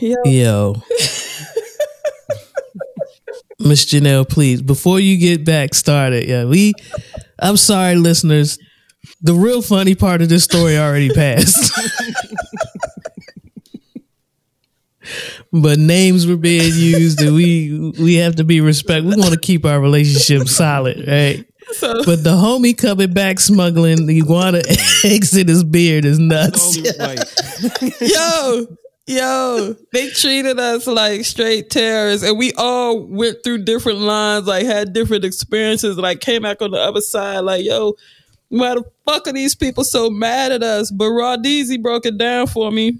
Yo. Yo. Miss Janelle, please, before you get back started, yeah, we I'm sorry, listeners. The real funny part of this story already passed. but names were being used and we we have to be respect. We want to keep our relationship solid, right? So But the homie coming back smuggling the iguana eggs in his beard is nuts. Yo, yo, they treated us like straight terrorists, and we all went through different lines, like had different experiences. Like came back on the other side, like yo, why the fuck are these people so mad at us? But Rodizi broke it down for me.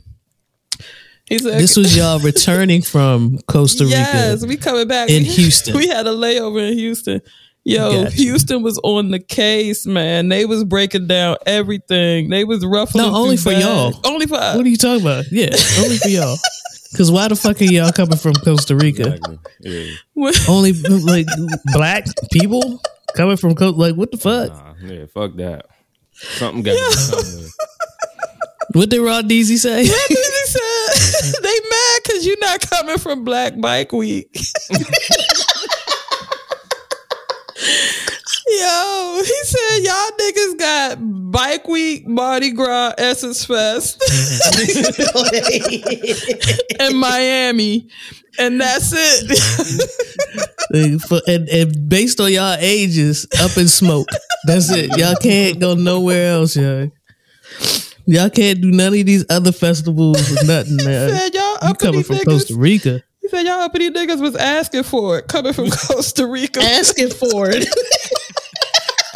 He said, This was y'all returning from Costa Rica. Yes, we coming back in Houston. We had a layover in Houston. Yo, Got you. Houston was on the case, man. They was breaking down everything. They was ruffling. No, only for bags. y'all. Only for us. What are you talking about? Yeah, only for y'all. Because why the fuck are y'all coming from Costa Rica? exactly. Yeah. Only like black people coming from Costa. Like what the fuck? Nah, yeah, fuck that. Something got to be something. What did Rod Deasy say? He said they mad because you're not coming from Black Bike Week. Yo, he said y'all niggas got Bike Week, Mardi Gras, Essence Fest, in Miami, and that's it. For- and, and based on y'all ages, up in smoke. That's it. Y'all can't go nowhere else, y'all. Y'all can't do none of these other festivals or nothing, man. said y'all You coming from niggas. Costa Rica? He said y'all uppity niggas was asking for it, coming from Costa Rica. Asking for it.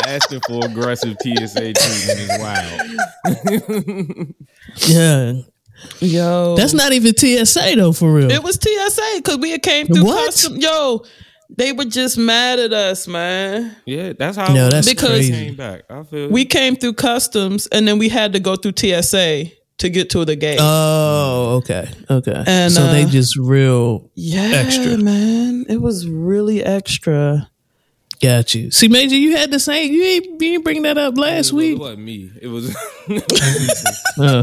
Asking for aggressive TSA treatment is wild. Yeah. Yo, That's not even TSA though, for real. It was TSA because we had came through What? custom. Yo, they were just mad at us, man. Yeah, that's how. No, that's Because- crazy. came back. I feel We came through customs and then we had to go through TSA to get to the gate. Oh, okay, okay. And, so they uh, just real yeah, extra. man. It was really extra. Got you. See, Major, you had the same. You ain't, you ain't bring that up last it week. wasn't me. It was Uh,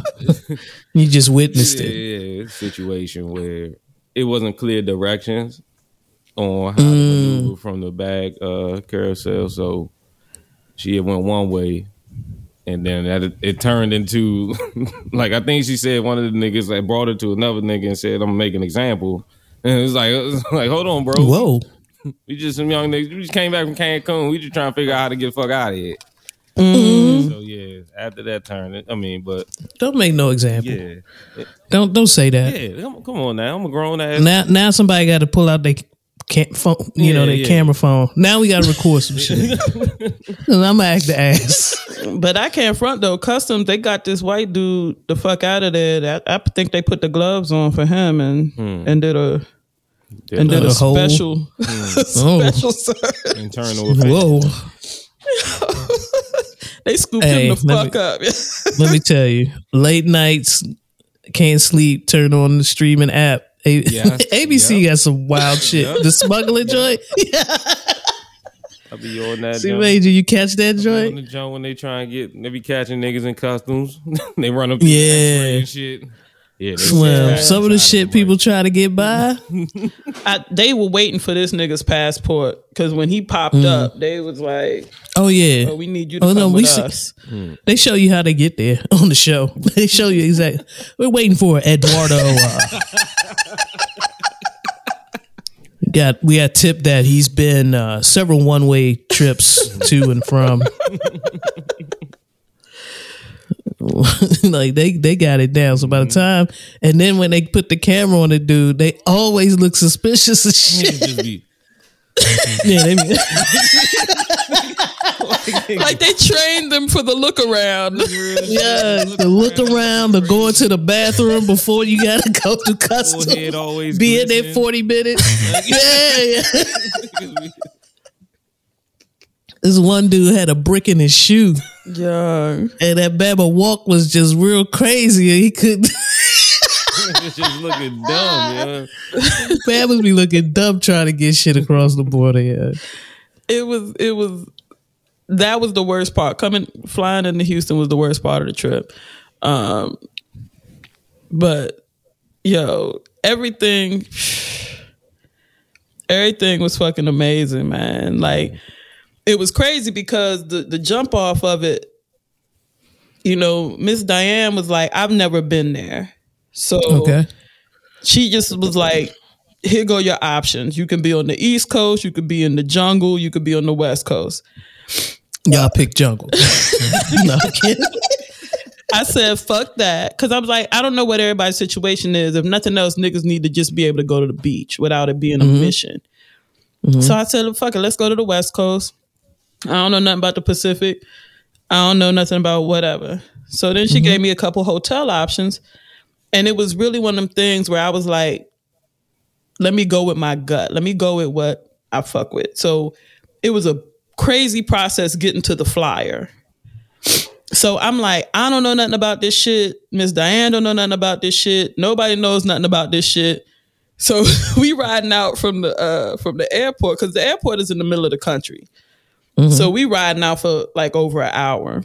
you just witnessed yeah, it. yeah, situation where it wasn't clear directions on how Mm. to move from the back uh, carousel. So she had went one way, and then that it turned into like I think she said one of the niggas like brought her to another nigga and said, "I'm gonna make an example." And it was like, it was like, hold on, bro. Whoa. We just some young niggas. We just came back from Cancun. We just trying to figure out how to get the fuck out of here. Mm-hmm. So yeah, after that turn, I mean, but Don't make no example. yeah, Don't don't say that. yeah. Come, come on now, I'm a grown ass. Now now somebody got to pull out their cam- phone, you know, their yeah. camera phone. Now we got to record some shit. And I'm gonna act the ass. But I can't front though. Customs, they got this white dude the fuck out of there. That I think they put the gloves on for him and and did a and did A a whole- special Oh. special search. internal. Whoa. They scooped Hey, him the let fuck up. Let me tell you, late nights can't sleep. Turn on the streaming app. A- Yes, ABC yep. got some wild shit. Yep. The smuggling joint. I'll be on that. See, jump. Major, you catch that on joint? the joint when they try and get they be catching niggas in costumes. they run up, Yeah. yeah, and shit. Yeah, they Well, some of the shit them, people try to get by. I, they were waiting for this nigga's passport because when he popped up, they was like, Oh yeah. "Oh, we need you to Oh, come no, we with see- us." They show you how they get there on the show. They show you exactly. We're waiting for Eduardo. Uh, we got we got tip that he's been uh, several one way trips to and from. like they they got it down. So by the time and then when they put the camera on the dude, they always look suspicious as shit. yeah, they be, Like they trained them for the look around. yeah, the look around, the going to the bathroom before you gotta go to customs. forehead always be in there 40 minutes. yeah, yeah. This one dude had a brick in his shoe, Yeah, and that Bama walk was just real crazy. and He could It's just looking dumb, yeah. Bama's be looking dumb trying to get shit across the border. Yeah, it was. It was. That was the worst part. Coming flying into Houston was the worst part of the trip. Um, but yo, everything, everything was fucking amazing, man. Like it was crazy because the the jump off of it, you know, Miss Diane was like, I've never been there, so Okay. she just was like, here go your options. You can be on the East Coast, you could be in the jungle, you could be on the West Coast. Y'all pick jungle. no, I'm kidding. I said, fuck that. Cause I was like, I don't know what everybody's situation is. If nothing else, niggas need to just be able to go to the beach without it being a mm-hmm. mission. Mm-hmm. So I said, fuck it, let's go to the West Coast. I don't know nothing about the Pacific. I don't know nothing about whatever. So then she gave me a couple hotel options. And it was really one of them things where I was like, let me go with my gut. Let me go with what I fuck with. So it was a crazy process getting to the flyer. So I'm like, I don't know nothing about this shit. Miss Diane don't know nothing about this shit. Nobody knows nothing about this shit. So we riding out from the uh from the airport because the airport is in the middle of the country. Mm-hmm. So we riding out for like over an hour.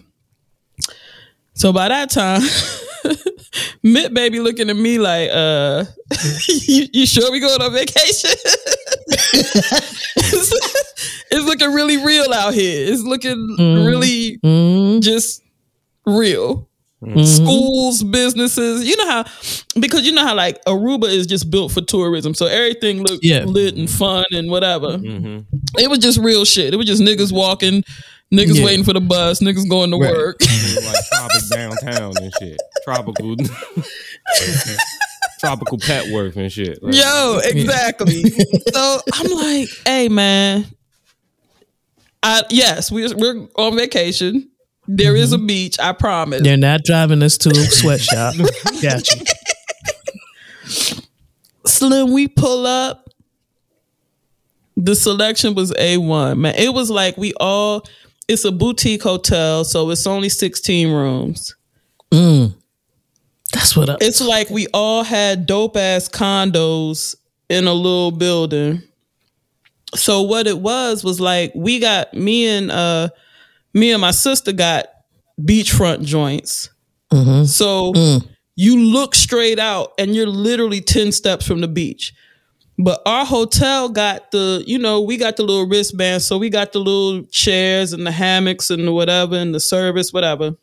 So by that time, Mitt baby looking at me like, uh, you, you sure we going on vacation? it's, it's looking really real out here. It's looking mm-hmm. really mm-hmm. just real. Mm-hmm. Schools, businesses, you know how because you know how like Aruba is just built for tourism, so everything looked Yeah. lit and fun and whatever. Mm-hmm. It was just real shit. It was just niggas walking, niggas Yeah. waiting for the bus, niggas going to Right. work. like tropic downtown and shit. Tropical tropical Petworth and shit. Like, Yo, exactly. so I'm like, hey man, I yes, we're we're on vacation. There is a beach, I promise. They're not driving us to a sweatshop. Got you. Slim, we pull up. The selection was A1. Man, it was like we all it's a boutique hotel, so it's only 16 rooms. Mm. That's what up. It's like we all had dope ass condos in a little building. So what it was was like we got me and uh me and my sister got beachfront joints. Mm-hmm. So mm. you look straight out and you're literally 10 steps from the beach. But our hotel got the, you know, we got the little wristbands, so we got the little chairs and the hammocks and the whatever and the service, whatever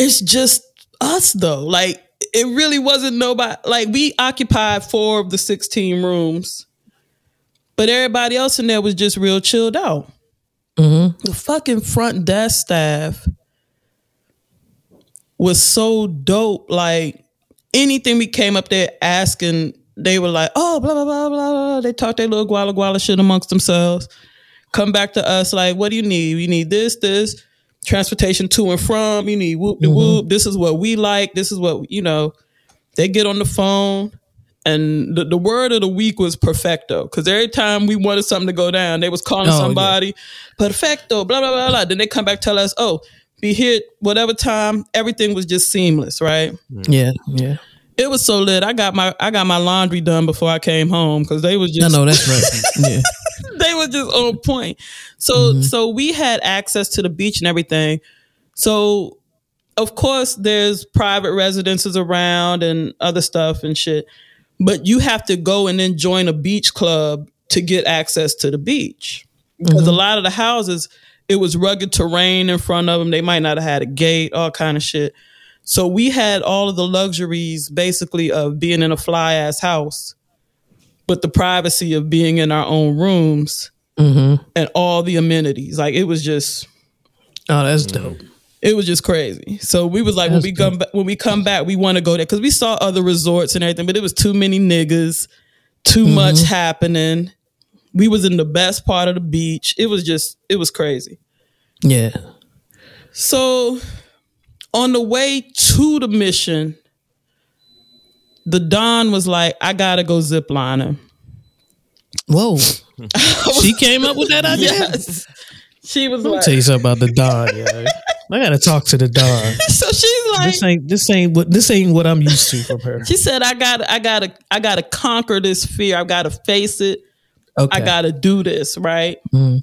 it's just us though. Like it really wasn't nobody. Like we occupied four of the sixteen rooms, but everybody else in there was just real chilled out. Mm-hmm. The fucking front desk staff was so dope. Like anything we came up there asking, they were like, "Oh, blah blah blah blah." blah. They talked their little guala guala shit amongst themselves. Come back to us like, "What do you need? You need this, this." transportation to and from. You need whoop de whoop. Mm-hmm. This is what we like. This is what you know. They get on the phone, and the, the word of the week was perfecto. Because every time we wanted something to go down, they was calling Oh, yeah. somebody perfecto. Blah blah blah blah. Then they come back tell us, oh, be here whatever time. Everything was just seamless, right? Mm. Yeah, yeah. It was so lit. I got my I got my laundry done before I came home because they was I just know that's right. Yeah. they were just on point. So mm-hmm. so we had access to the beach and everything. So of course there's private residences around and other stuff and shit. But you have to go and then join a beach club to get access to the beach. Because a mm-hmm. lot of the houses, it was rugged terrain in front of them. They might not have had a gate, all kind of shit. So we had all of the luxuries basically of being in a fly ass house, but the privacy of being in our own rooms mm-hmm. and all the amenities. Like it was just Oh, that's dope. It was just crazy. So we was like when we come back when we come back, we want to go there because we saw other resorts and everything, but it was too many niggas, too mm-hmm. much happening. We was in the best part of the beach. It was just it was crazy. Yeah. So on the way to the mission, the Don was like, I gotta go ziplining. Whoa. she came up with that idea. Yes. She was Let me like, tell you something about the Don, yo. I gotta talk to the dog. so she's like, This ain't this ain't what this ain't what I'm used to from her. she said, I gotta, I gotta, I gotta conquer this fear. I gotta face it. Okay. I gotta do this, right? Mm-hmm.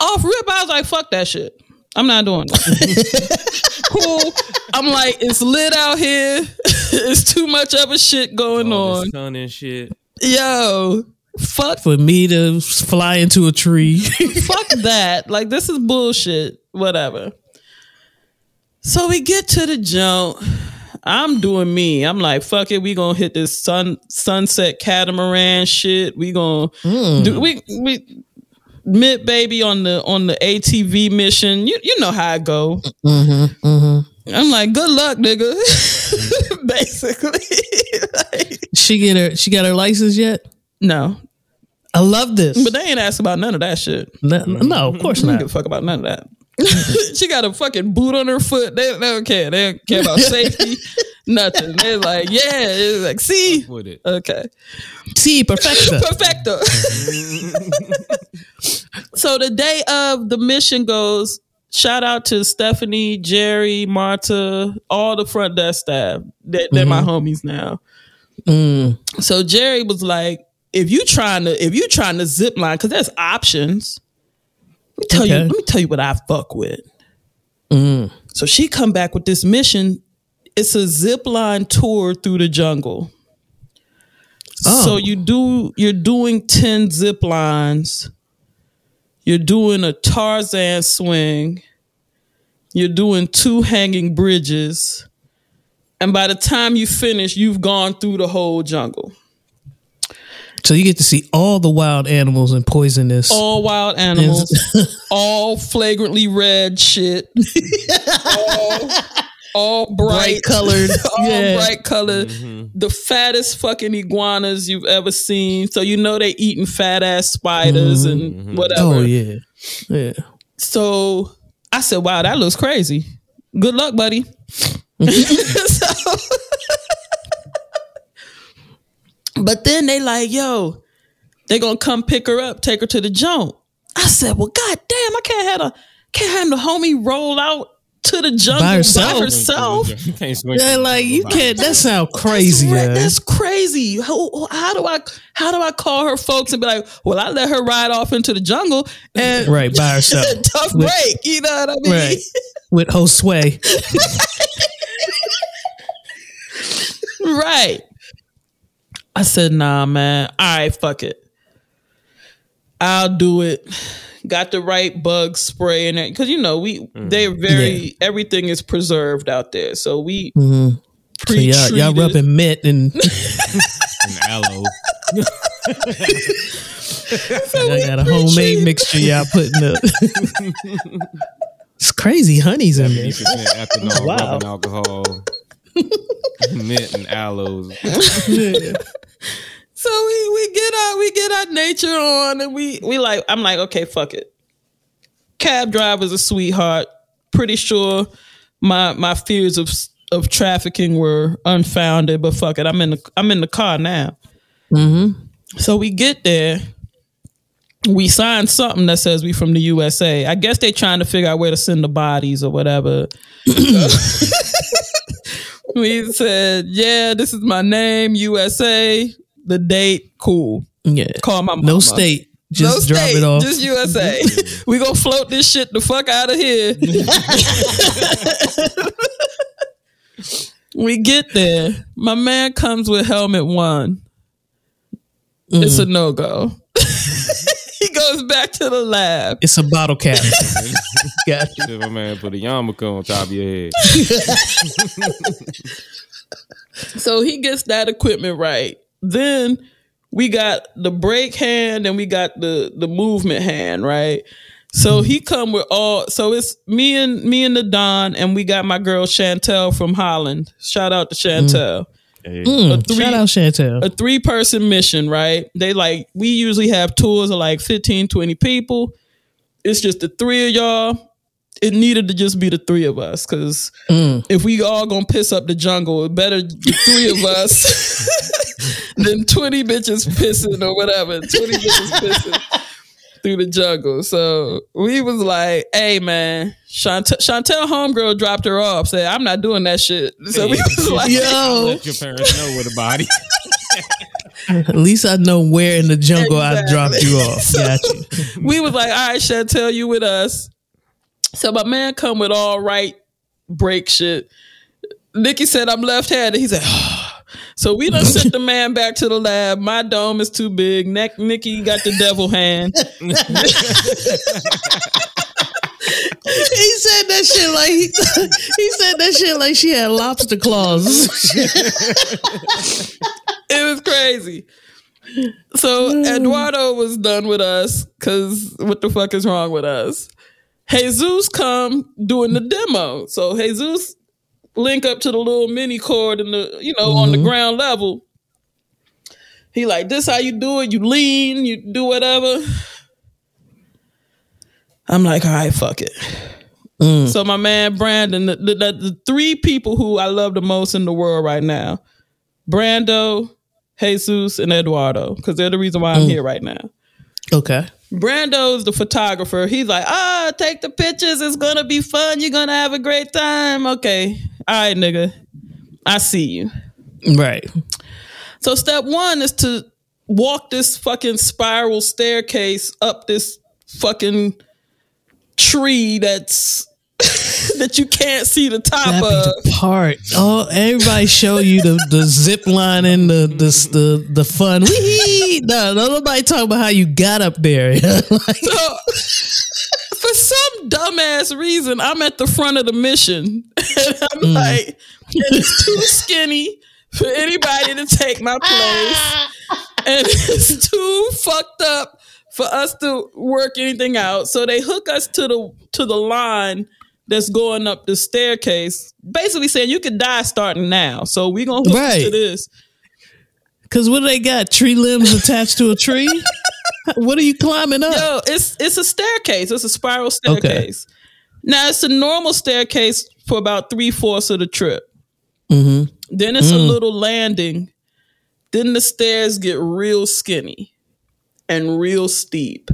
Off rip, I was like, fuck that shit. I'm not doing it. cool. I'm like, it's lit out here. it's too much other shit going All on. this sun and shit. Yo, fuck For me to fly into a tree. fuck that. Like this is bullshit. Whatever. So we get to the jump. I'm doing me. I'm like, fuck it. We gonna hit this sun sunset catamaran shit. We gonna do hmm. we we mid baby on the on the ATV mission. You you know how I go. Mm-hmm, mm-hmm. I'm like, good luck, nigga. Basically, Like, she get her she got her license yet? no, I love this. but they ain't asked about none of that shit. no, no, of course not. give a fuck about none of that. she got a fucking boot on her foot. They, they don't care. They don't care about safety. Nothing. They're like, yeah. It's like, see, With it. okay, See, perfecta. perfecto. so the day of the mission goes. Shout out to Stephanie, Jerry, Marta, all the front desk staff. They're, they're my homies now. Mm. So Jerry was like, if you trying to if you trying to zip line, because there's options. Let me tell you, let me tell you what I fuck with. Mm. So she come back with this mission. It's a zip line tour through the jungle. Oh. So you do you're doing 10 zip lines. You're doing a Tarzan swing. You're doing two hanging bridges. And by the time you finish, you've gone through the whole jungle. So you get to see all the wild animals and poisonous. all wild animals, all flagrantly red shit, all, all bright, Bright colored. all Yeah. bright colored, mm-hmm. the fattest fucking iguanas you've ever seen. So you know they eating fat ass spiders mm-hmm. and mm-hmm. whatever. Oh yeah, yeah. So I said, "Wow, that looks crazy. Good luck, buddy." So- but then they like, "Yo, they gonna come pick her up, take her to the jump." I said, "Well, god damn, I can't have a can't have the homie roll out to the jungle by herself? herself." You can't swing Yeah, like you can't. That sound crazy. That's, ra- yeah. that's crazy. How, how do I how do I call her folks and be like, well, I let her ride off into the jungle and Right, by herself. tough With- break. You know what I mean? Right. With Josue. right. I said, nah, man. All right, fuck it. I'll do it. Got the right bug spray in it because you know we mm. they're very everything is preserved out there, so we mm-hmm. So pre-treated. y'all, y'all rubbing mint and an aloe. y'all got a homemade mixture y'all putting up. it's crazy. Honey's in there. 50% ethanol, Wow. rubbing alcohol, mint and aloes. So we we get our we get our nature on and we we like I'm like okay fuck it. Cab driver's a sweetheart. Pretty sure my my fears of of trafficking were unfounded, but fuck it. I'm in the I'm in the car now. Mm-hmm. So we get there. We sign something that says we from the USA. I guess they're trying to figure out where to send the bodies or whatever. we said, yeah, this is my name, USA, the date, cool. Yeah. Call my mama. No state. Just no drop state, it off. Just USA. we gonna float this shit the fuck out of here. we get there. My man comes with helmet one. It's Mm. a no go. He goes back to the lab. it's a bottle cap. Got you. My man put a yarmulke on top of your head. So he gets that equipment right. Then we got the brake hand and we got the the movement hand, right? So mm-hmm. he come with all so it's me and me and the Don and we got my girl Chantel from Holland. Shout out to Chantel. Mm. Hey, Mm, three- shout out Chantel. A three person mission, right? They like we usually have tours of like 15, 20 people. It's just the three of y'all. It needed to just be the three of us because if we all gonna piss up the jungle, it better the three of us than 20 bitches pissing or whatever. 20 bitches pissing through the jungle. So we was like, hey man, Chantel, Chantel homegirl dropped her off, said, I'm not doing that shit. So we was like, Yo. Let your parents know where the body. At least I know where in the jungle I dropped you off. Got you. we was like, all right, Chantel, you with us. So my man come with all right break shit. Nikki said I'm left-handed. He said, oh, so we done sent the man back to the lab. My dome is too big. Neck Nikki got the devil hand. He said that shit like he, he said that shit like she had lobster claws. it was crazy. So Eduardo was done with us because what the fuck is wrong with us? Jesus come doing the demo. So Jesus link up to the little mini cord in the you know on the mm-hmm. ground level. He like this how you do it. You lean, you do whatever. I'm like, all right, fuck it. Mm. So my man Brandon, the, the, the, three people who I love the most in the world right now, Brando, Jesus, and Eduardo, because they're the reason why I'm mm. here right now. okay. Brando's the photographer. He's like, ah, take the pictures. It's gonna be fun. You're gonna have a great time. Okay, all right, nigga. I see you. Right. So step one is to walk this fucking spiral staircase up this fucking tree that's that you can't see the top That of. the part. Oh, everybody show you the, the zip line and the the the, the fun. Wee! No, no, nobody talk about how you got up there. Like, So, for some dumbass reason, I'm at the front of the mission. And I'm Mm. like, it's too skinny for anybody to take my place. And it's too fucked up for us to work anything out. So they hook us to the to the line that's going up the staircase, basically saying you could die starting now. So we're gonna hook Right. to this. Cause what do they got? Tree limbs attached to a tree? what are you climbing up? Yo, it's it's a staircase. It's a spiral staircase. Now it's a normal staircase for about three fourths of the trip. Mm-hmm. Then it's a mm. little landing. Then the stairs get real skinny and real steep.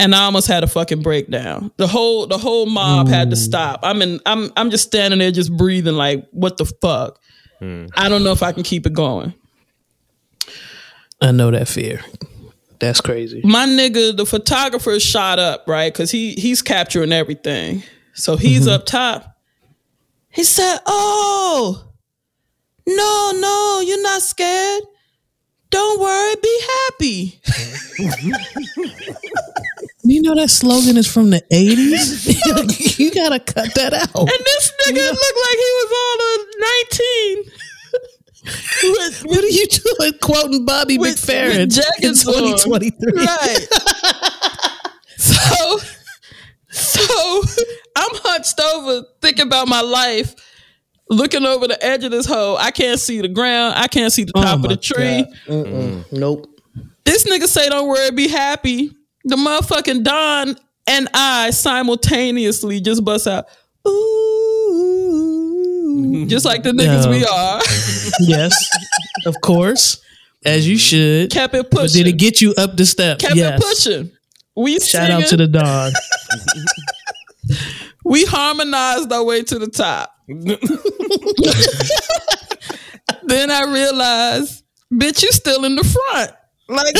And I almost had a fucking breakdown. The whole the whole mob had to mm. stop. I'm in I'm I'm just standing there just breathing like what the fuck. Hmm. I don't know if I can keep it going. I know that fear. That's crazy. my nigga, the photographer shot up, right? Because he he's capturing everything. So he's mm-hmm. up top. He said, Oh, no, no, you're not scared. Don't worry, be happy. You know that slogan is from the 80s? you gotta cut that out. And this nigga looked like he was on a 19. With, What are you doing quoting Bobby with- McFerrin with in 2023? Right. so, so I'm hunched over thinking about my life, looking over the edge of this hole. I can't see the ground. I can't see the Oh top of the tree. Mm-mm. Nope. This nigga say, "Don't worry, be happy." The motherfucking Don and I simultaneously just bust out, ooh, just like the niggas No. we are. Yes, of course, as you should. Kept it But pushing. did it get you up the steps? Kept yes. it pushing. We Shout out to the dog. we harmonized our way to the top. then I realized, bitch, you still in the front. Like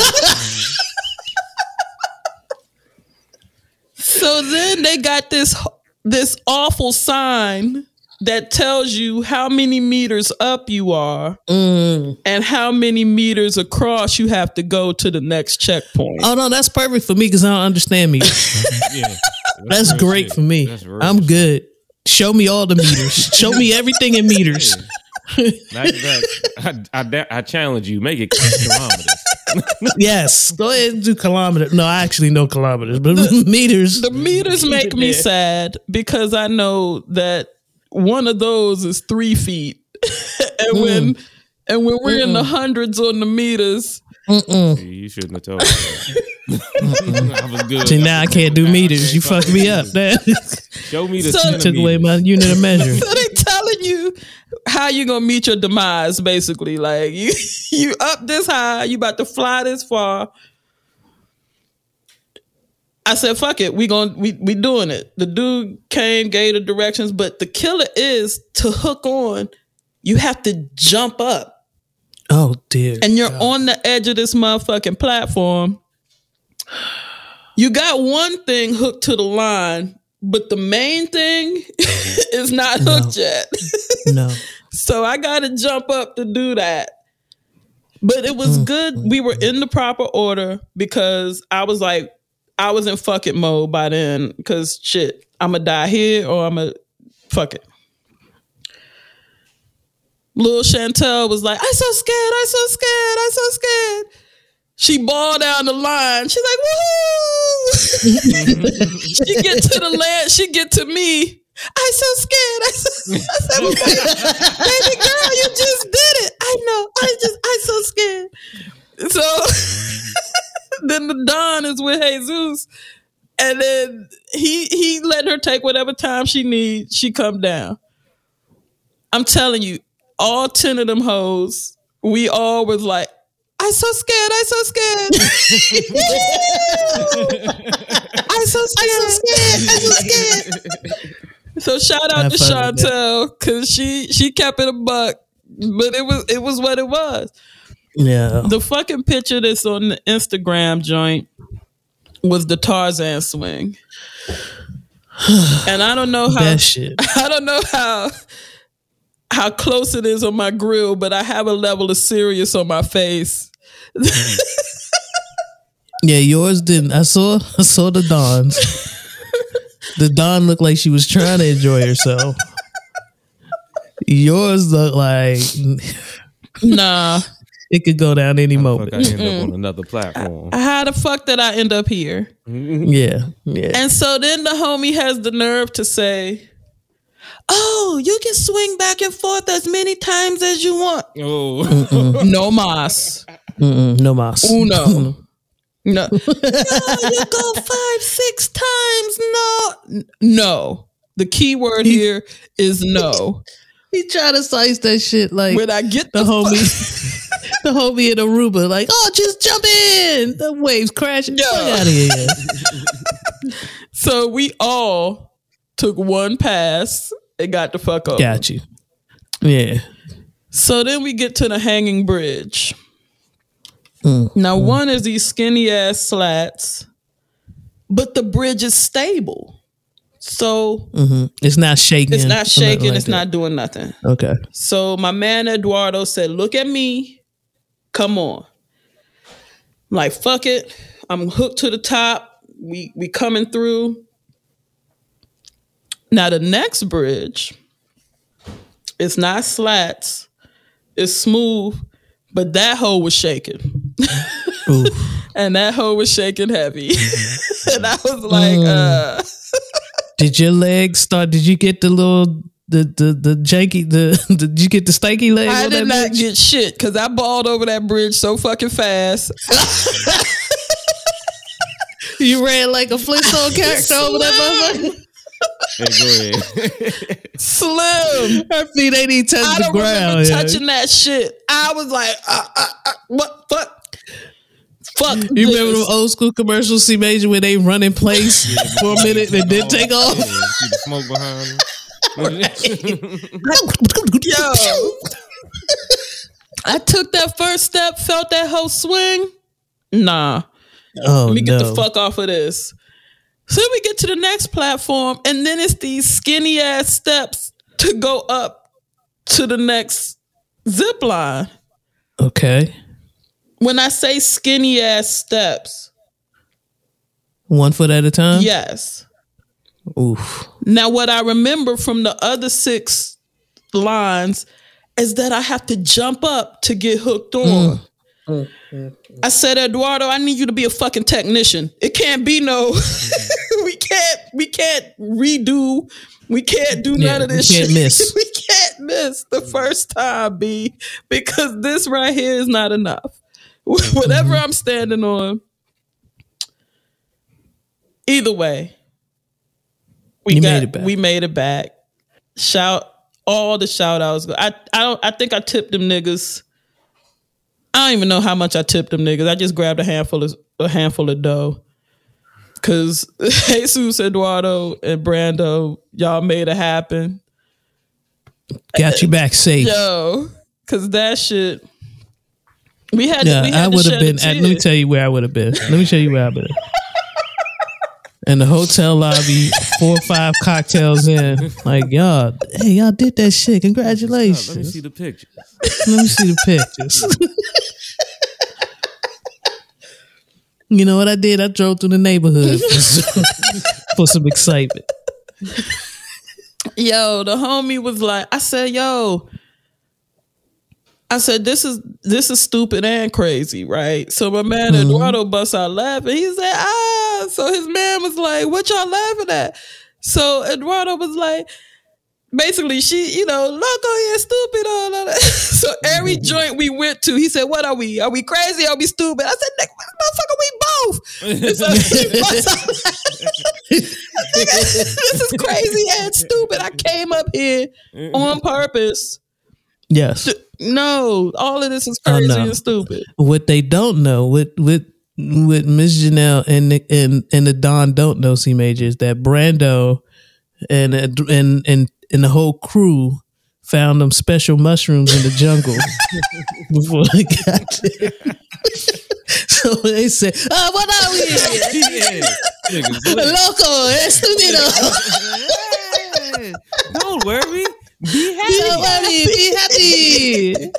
So then they got this this awful sign that tells you how many meters up you are Mm. and how many meters across you have to go to the next checkpoint. Oh no, that's perfect for me because I don't understand me. yeah. That's real great shit. for me. I'm shit. good. Show me all the meters. Show me everything in meters. Like that, I, I, I challenge you. Make it kilometers. Yes. Go ahead and do kilometers. No, I actually know kilometers, but meters. The meters make me sad because I know that one of those is three feet, and when and when we're in the hundreds on the meters, you shouldn't have told me. I was good. See, now I can't do meters. You fucked me up. Man. Show me the So- Took away my unit of measure. so they telling you how you gonna meet your demise. Basically, like you you up this high, you about to fly this far. I said, "Fuck it, we going we we doing it." The dude came, gave the directions, but the killer is to hook on. You have to jump up. Oh dear. and you're on the edge of this motherfucking platform. You got one thing hooked to the line, but the main thing is not hooked yet. No. so I got to jump up to do that. But it was good. We were in the proper order because I was like, I was in fuck it mode by then because shit, I'm gonna die here or I'm gonna fuck it. Little Chantel was like, I'm so scared, I'm so scared, I'm so scared. She balled down the line. She's like, woo! she get to the land, she get to me. I'm so scared. I, so, I said, baby, baby girl, you just did it. I know. I just, I'm so scared. So then the Don is with Jesus, and then he he let her take whatever time she needs. She come down. I'm telling you, all ten of them hoes, we all was like, I'm so scared. I'm so scared. I'm so scared. I'm so scared. I'm so scared. So shout out to Chantel because she she kept it a buck, but it was it was what it was. Yeah. The fucking picture that's on the Instagram joint was the Tarzan swing, and I don't know how That shit. I don't know how how close it is on my grill, but I have a level of serious on my face. Yeah, yours didn't. I saw I saw the Dons. the Don looked like she was trying to enjoy herself. Yours looked like Nah, it could go down any Fuck, moment. I end up on another platform. how the fuck did I end up here? Mm-hmm. Yeah, yeah. And so then the homie has the nerve to say, "Oh, you can swing back and forth as many times as you want." Oh, No mas. Mm-mm, no mas. Uno. No. no, you go five, six times. No. No. The key word here is no. He tried to slice that shit like When I get the the, homie, the homie in Aruba, like, oh, just jump in. The waves crashing. Yo. Fuck out of here. So we all took one pass and got the fuck up. Got you. Yeah. So then we get to the hanging bridge. Now, one is these skinny ass slats, but the bridge is stable. So hmm It's not shaking. it's not shaking, like it's that. not doing nothing. Okay. So my man Eduardo said, Look at me. Come on. I'm like, fuck it. I'm hooked to the top. We we coming through. Now the next bridge, it's not slats, it's smooth, but that hole was shaking. And that hole was shaking heavy. and I was like, uh Did your legs start? Did you get the little the the the janky the did you get the stanky legs? I on did that not bitch? get shit because I balled over that bridge so fucking fast. You ran like a Flintstone character over that motherfucker. hey, go ahead. Slim. Her feet ain't even touch I the don't ground. remember yeah. touching that shit. I was like, uh, uh, uh, what? Fuck. Fuck. You remember this. them old school commercials, C Major, where they run in place for a minute and then take off? Yeah, see the smoke behind them. Yo. I took that first step, felt that whole swing. Nah. Oh Let me get no! the fuck off of this. So we get to the next platform, and then it's these skinny ass steps to go up to the next zip line. Okay, When I say skinny ass steps, one foot at a time. yes. Oof. Now, what I remember from the other six lines is that I have to jump up to get hooked on. Mm. I said, Eduardo, I need you to be a fucking technician. It can't be no, we can't, we can't redo, we can't do Yeah, none of we this can't shit. miss. we can't miss the mm. first time, B, because this right here is not enough. Mm-hmm. Whatever I'm standing on, either way, we You got made it back. we made it back. Shout all the shout outs. I I don't I think I tipped them niggas. I don't even know how much I tipped them niggas. I just grabbed a handful of a handful of dough. Cause Jesus, Eduardo, and Brando, y'all made it happen. Got you back safe. Yo, cause that shit. We had. to, Yeah, we had I would have been. uh, let me tell you where I would have been. Let me tell you where I would have. In the hotel lobby, four or five cocktails in. Like y'all, hey, y'all did that shit. Congratulations. Let me see the pictures. Let me see the pictures. you know what I did? I drove through the neighborhood for some, for some excitement. Yo, the homie was like, I said, yo, I said, this is this is stupid and crazy, right? So my man Eduardo busts out laughing. He said, ah. So his man was like, what y'all laughing at? So Eduardo was like, basically, she, you know, loco, yeah, stupid. All of that. So every joint we went to, he said, what are we? Are we crazy? Are we stupid? I said, nigga, motherfucker, we both. And so he busts out this is crazy and stupid. I came up here on purpose. Yes. No, all of this is Oh, crazy no. and stupid. What they don't know, what what what Miss Janelle and the, and and the Don don't know, C Major, is that Brando and and and and the whole crew found them special mushrooms in the jungle before they got there. so they said, "Oh, what are we? yeah. Niggas lit. Loco, estupido. Don't worry. Be happy. Don't be happy.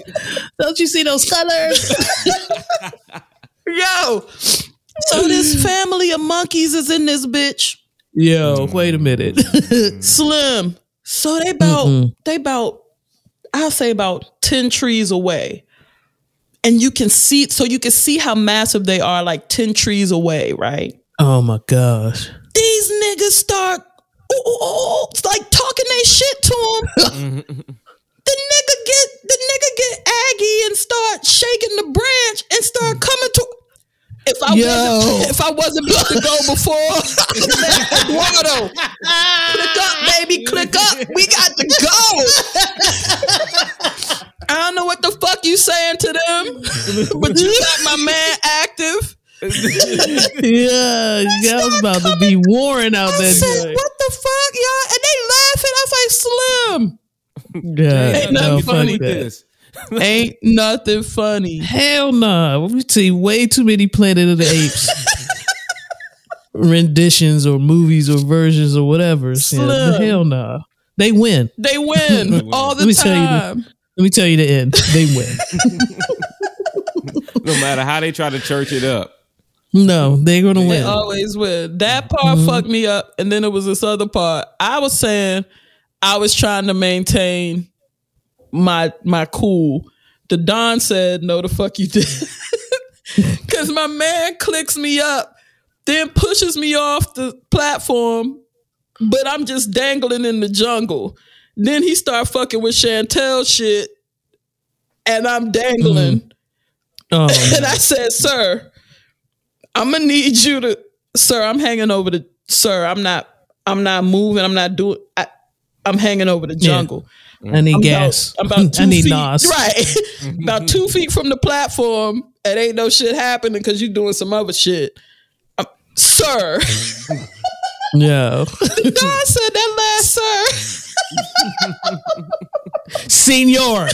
Don't you see those colors? Yo, so this family of monkeys is in this bitch. Yo, wait a minute. Slim. So they about Mm-mm. they about I'll say about 10 trees away. And you can see so you can see how massive they are like 10 trees away, right? oh my gosh. These niggas start ooh, ooh, ooh, it's like talking they shit to him. the nigga get the nigga get aggy and start shaking the branch and start coming to if I Yo. wasn't if I wasn't about to go before Eduardo, click up, baby, click up. We got to go. I don't know what the fuck you saying to them, but you got my man active. Yeah, y'all was about to be warring out I that said, joint. what the fuck, y'all? And they laughing. I was like, Slim. Yeah, Ain't nothing fuck funny. that. This. Ain't nothing funny. Hell no! nah. We see way too many Planet of the Apes renditions or movies or versions or whatever. Yeah, Slim. hell nah. They win. They win all the Let me tell you time. Let me tell you the end. They win. No matter how they try to church it up. No, they're gonna They win. always win. That part Mm-hmm. fucked me up, and then it was this other part. I was saying I was trying to maintain my my cool. The Don said, "No, the fuck you did," because my man clicks me up, then pushes me off the platform, but I'm just dangling in the jungle. Then he start fucking with Chantel shit, and I'm dangling. Oh, And I said, "Sir, I'm gonna need you to, sir. I'm hanging over the, sir. I'm not, I'm not moving. I'm not doing. I, I'm hanging over the jungle. I need I'm gas. About, I'm about two I need feet, Nas. right? about two feet from the platform, It ain't no shit happening because you're doing some other shit, Um, sir. Yeah. God said that last sir. Senor.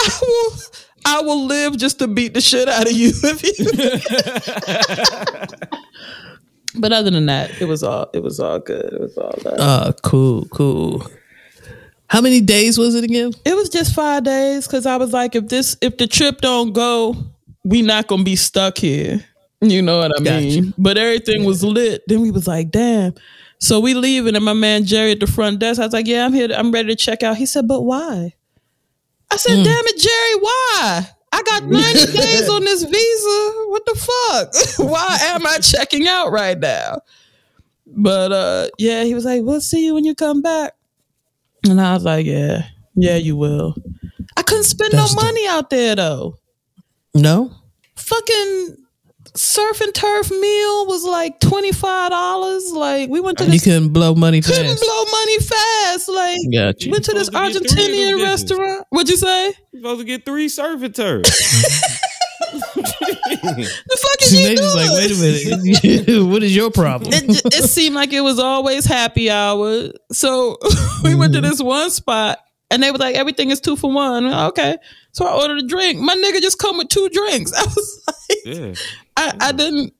I will, I will live just to beat the shit out of you. If you but other than that, it was all it was all good. It was all that. Oh, uh, cool, cool. How many days was it again? it was just five days because I was like, if this if the trip don't go, we not gonna be stuck here. You know what I Gotcha. mean? But everything was lit. Then we was like, damn. So we leaving, and my man Jerry at the front desk. I was like, yeah, I'm here. I'm ready to check out. He said, but why? I said, Mm. damn it, Jerry, why? I got 90 days on this visa. What the fuck? why am I checking out right now? But uh yeah, he was like, We'll see you when you come back. And I was like, Yeah, yeah, you will. I couldn't spend That's no money out there though. No. Fucking surf and turf meal was like twenty five dollars. Like we went to this, You this couldn't blow money fast. couldn't blow money fast. Like Got you. went to this to get three of Argentinian them bitches. restaurant. What'd you say? You're supposed to get three surf and turf. The fuck is you doing? like, wait a minute. what is your problem? it, it seemed like it was always happy hour. So we went to Mm-hmm. this one spot And they were like, everything is two for one. Okay. So I ordered a drink. My nigga just come with two drinks. I was like, Yeah. I, I didn't,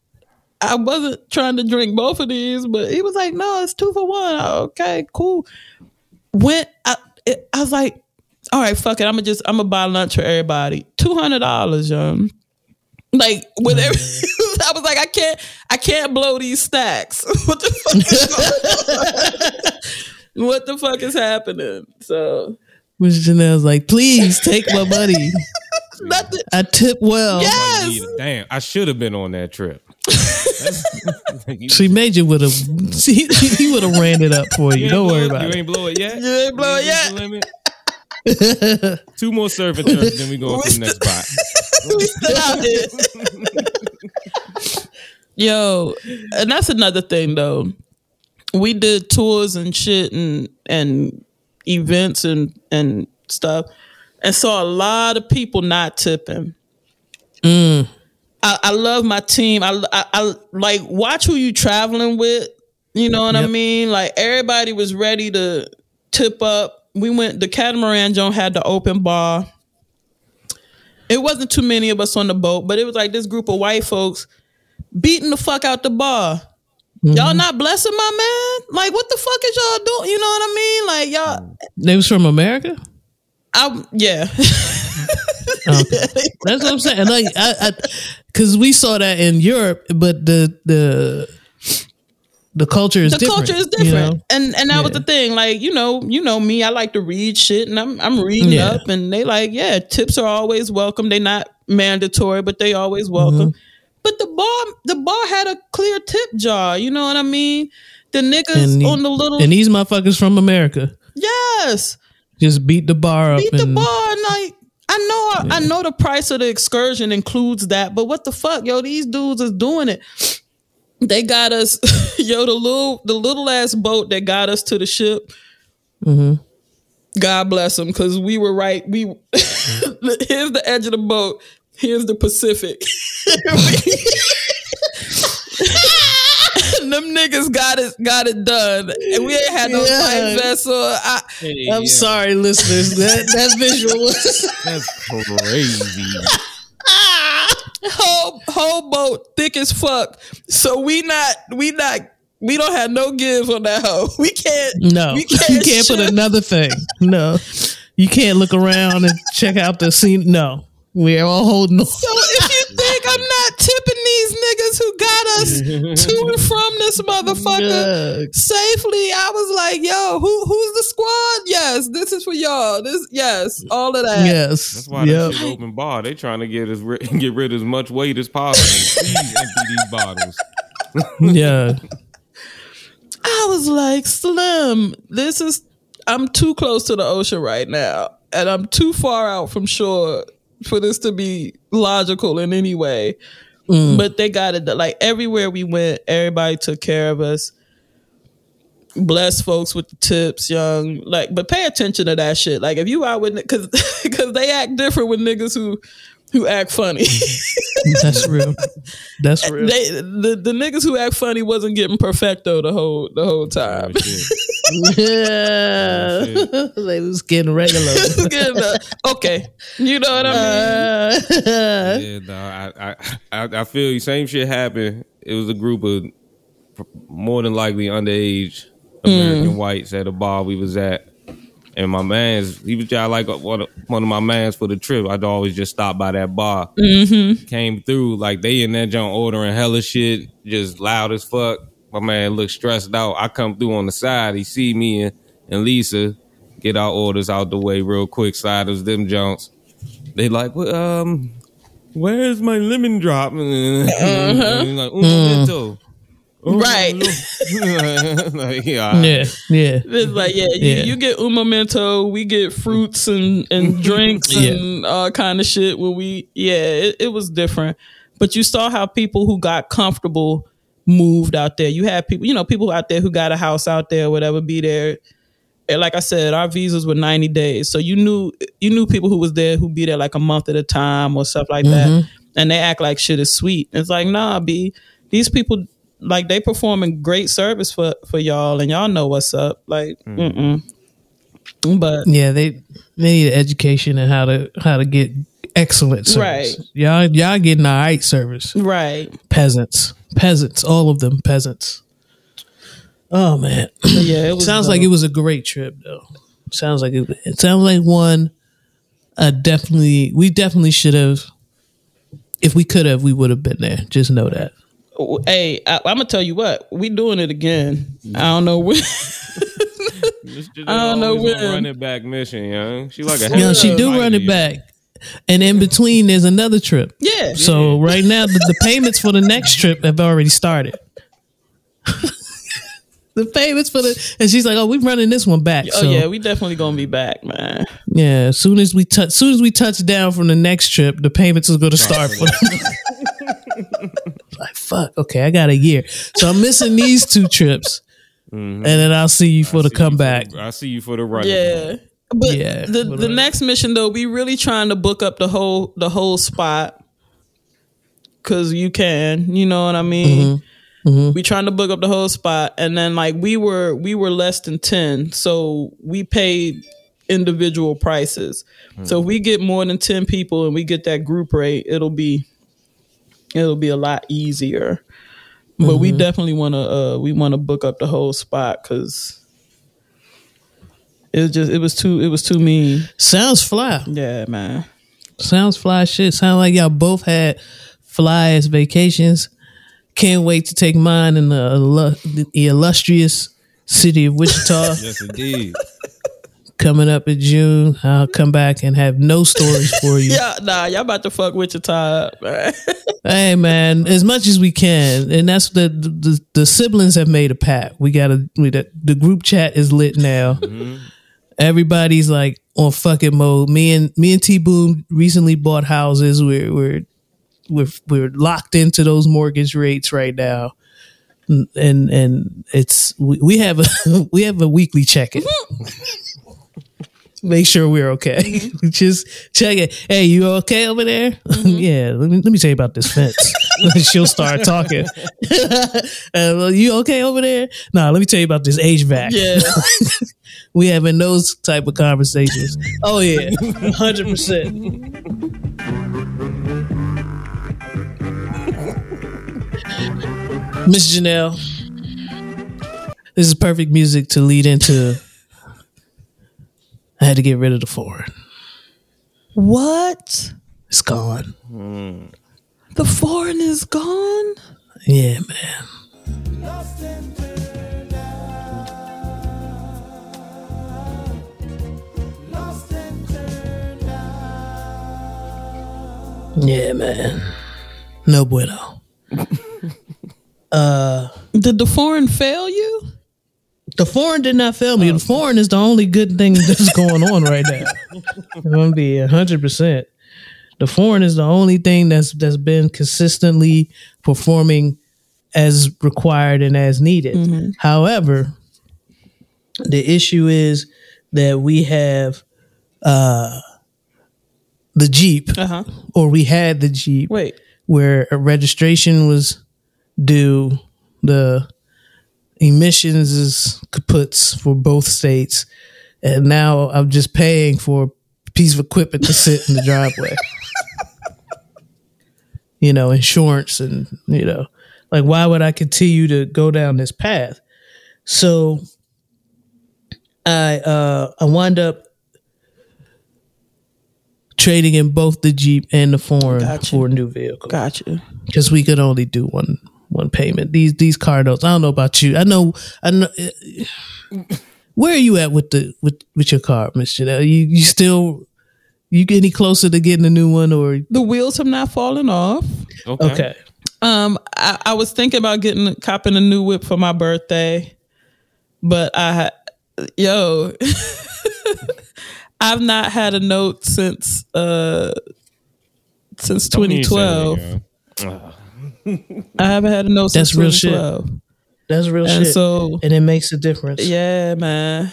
I wasn't trying to drink both of these, but he was like, no, it's two for one. Okay, cool. Went, I, it, I was like, all right, fuck it. I'm gonna just, I'm gonna buy lunch for everybody. $200, young. Like with every, I was like, I can't, I can't blow these stacks. what the fuck is going What the fuck is happening? So Miss Janelle's like, please take my money. nothing. I tip well. Yes. Damn, I should have been on that trip. She made you would have. He, he would have ran it up for you. ain't Don't worry it- about You it. You ain't blow it yet. You ain't blow it yet. limit? Two more surfing turns, then we go to the next spot. we still out here. Yo, and that's another thing though. We did tours and shit and and events and and stuff, and saw a lot of people not tipping. Mm. I, I love my team. I, I I like watch who you traveling with. You know what I mean? Like everybody was ready to tip up. We went. The catamaran Joan had the open bar it wasn't too many of us on the boat, but it was like this group of white folks beating the fuck out the bar. Y'all not blessing my man? Like, what the fuck is y'all doing? You know what I mean? Like, y'all, They was from America. I, yeah. Okay. That's what I'm saying. Like, I, because we saw that in Europe, but the the the culture is the different. culture is you different, know? and and that was the thing. Like you know, you know me, I like to read shit, and I'm I'm reading Yeah. up, and they like, yeah, tips are always welcome. They're not mandatory, but they always welcome. Mm-hmm. But the bar, the bar had a clear tip jar. You know what I mean? The niggas the- on the little And these motherfuckers from America yes, just beat the bar up. beat the and, bar, and like. I know, I know the price of the excursion includes that, but what the fuck, yo? These dudes is doing it. They got us, yo. The little, the little ass boat that got us to the ship. Mm-hmm. God bless them, because we were right. We here's the edge of the boat. Here's the Pacific. Them niggas got it, got it done, and we ain't had no Yeah. life vest. So I, I'm sorry, listeners. That that visual was That's crazy. whole whole boat thick as fuck. So we not we not we don't have no give on that hoe. We can't. no. we you can't put another thing. No, you can't look around and check out the scene. No, we're all holding on. So if you think I'm not tipping these niggas who got us to and from this motherfucker Yeah. safely, I was like, yo, who who's the squad? Yes, this is for y'all. This yes, all of that. Yes. That's why Yep. that shit open bar. They trying to get us ri- get rid of as much weight as possible. Please empty these bottles. Yeah. I was like, Slim, this is I'm too close to the ocean right now, and I'm too far out from shore for this to be logical in any way. Mm. But they got it. Like everywhere we went, everybody took care of us. Bless folks with the tips, young. Like, but pay attention to that shit. Like, if you out with because because they act different with niggas who who act funny. That's real. That's real. they the, the niggas who act funny wasn't getting perfecto the whole the whole time. shit. Yeah. they was getting regular. Good enough. okay, you know what I mean. Uh, Yeah, no, I, I, I, I feel you. Same shit happened. It was a group of more than likely underage American whites at a bar we was at, and my man's he was just like one of, one of my mans for the trip. I'd always just stop by that bar. Mm-hmm. Came through like they in that joint ordering hella shit, just loud as fuck. My man looked stressed out. I come through on the side. He see me and, and Lisa get our orders out the way real quick. Side us them junks. They like, well, um, where's my lemon drop? And he's like, un momento. Un Right. like, yeah, yeah. Yeah. It's like yeah, you, Yeah. you get un momento, we get fruits and and drinks Yeah. and all kind of shit. When we yeah, it, it was different. But you saw how people who got comfortable moved out there. You had people, you know, people out there who got a house out there, whatever, be there. And like I said, our visas were ninety days, so you knew you knew people who was there who be there like a month at a time or stuff like that, mm-hmm. and they act like shit is sweet. It's like nah, be these people like they performing great service for for y'all, and y'all know what's up. Like, mm-mm. But Yeah, they they need education and how to how to get excellent service. Right. Y'all y'all getting all right service. right, Peasants. Peasants. All of them peasants. Oh man. yeah, it was sounds like it was a great trip though. Sounds like it, it sounds like one uh definitely we definitely should have if we could have we would have been there. Just know that. Hey, I, I'm gonna tell you what we doing it again. I don't know when. I don't know when. Run it back mission, young. She like a You know, she do run it back. And in between there's another trip. yeah, So right now, the, the payments for the next trip have already started. the payments for the and she's like, "Oh, we're running this one back." oh so, yeah, we definitely gonna be back, man. yeah. As soon as we touch, soon as we touch down from the next trip, the payments is going to start. For fuck. Okay, I got a year, so I'm missing these two trips, mm-hmm. and then I'll see you for the comeback. for the- I see you for the run. Yeah. But Yeah. the the next mission though, we really trying to book up the whole the whole spot because you can, you know what I mean. Mm-hmm. Mm-hmm. We trying to book up the whole spot, and then like we were we were less than ten, so we paid individual prices. So hmm. if we get more than ten people and we get that group rate, it'll be it'll be a lot easier. But we definitely want to uh we want to book up the whole spot because it just it was too it was too mean. Sounds fly. Yeah, man. Sounds fly shit. Sound like y'all both had fly ass vacations. Can't wait to take mine in the, the illustrious city of Wichita Yes, indeed. Coming up in June. I'll come back and have no stories for you. Yeah, nah, y'all about to fuck Wichita up, man. Hey man, as much as we can, and that's the the, the siblings have made a pact. We gotta we, the, the group chat is lit now. Mm-hmm. Everybody's like on fucking mode. Me and me and T Boom recently bought houses. We're we're we're we're locked into those mortgage rates right now, and and it's we, we have a we have a weekly check in. Mm-hmm. Make sure we're okay. Just check it. Hey, you okay over there? yeah. Let me let me tell you about this fence. She'll start talking. uh, well, you okay over there? Nah, let me tell you about this HVAC. Yeah. we having those type of conversations. Oh yeah, hundred percent. Miss Janelle, this is perfect music to lead into. I had to get rid of the foreign. what? It's gone. The foreign is gone? Yeah, man. Yeah, man. No bueno. uh, Did the foreign fail you? The foreign did not fail me. The foreign is the only good thing that's going on right now. I'm gonna be hundred percent. The foreign is the only thing that's that's been consistently performing as required and as needed. However, the issue is that we have uh the Jeep, Uh-huh. or we had the Jeep Wait. where a registration was due, the emissions is kaputs for both states, and now I'm just paying for a piece of equipment to sit in the driveway. you know, insurance and you know, like why would I continue to go down this path? So I uh I wind up trading in both the Jeep and the foreign Gotcha. for a new vehicle Gotcha. because we could only do one one payment. These these car notes. I don't know about you. I know. I know. Where are you at with the with with your car, Miss Janelle? You you still you get any closer to getting a new one or The wheels have not fallen off. Okay. okay? Um, I, I was thinking about getting copping a new whip for my birthday, but I yo, I've not had a note since uh since Don't mean you said 2012. It, yeah. I haven't had a note since That's real shit. 2012. That's real And shit, so and it makes a difference. Yeah, man.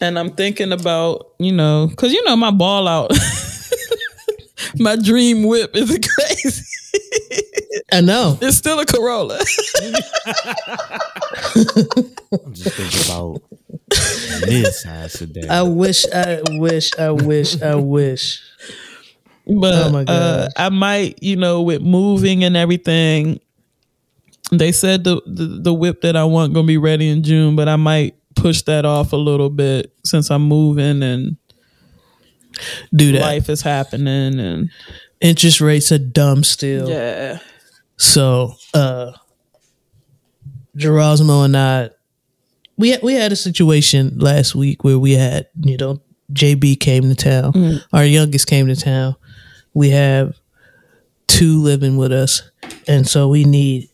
And I'm thinking about, you know, because, you know, my ball out, my dream whip is crazy. I know. it's still a Corolla. I'm just thinking about this high. I wish, I wish, I wish, I wish. But Oh uh. I might, you know, with moving and everything. They said the, the the whip that I want gonna be ready in June, but I might push that off a little bit since I'm moving and Do that. life is happening and Interest rates are dumb still. yeah. So, uh, Gerasmo and I, we had, we had a situation last week where we had, you know, JB came to town. Our youngest came to town. We have two living with us, and so we need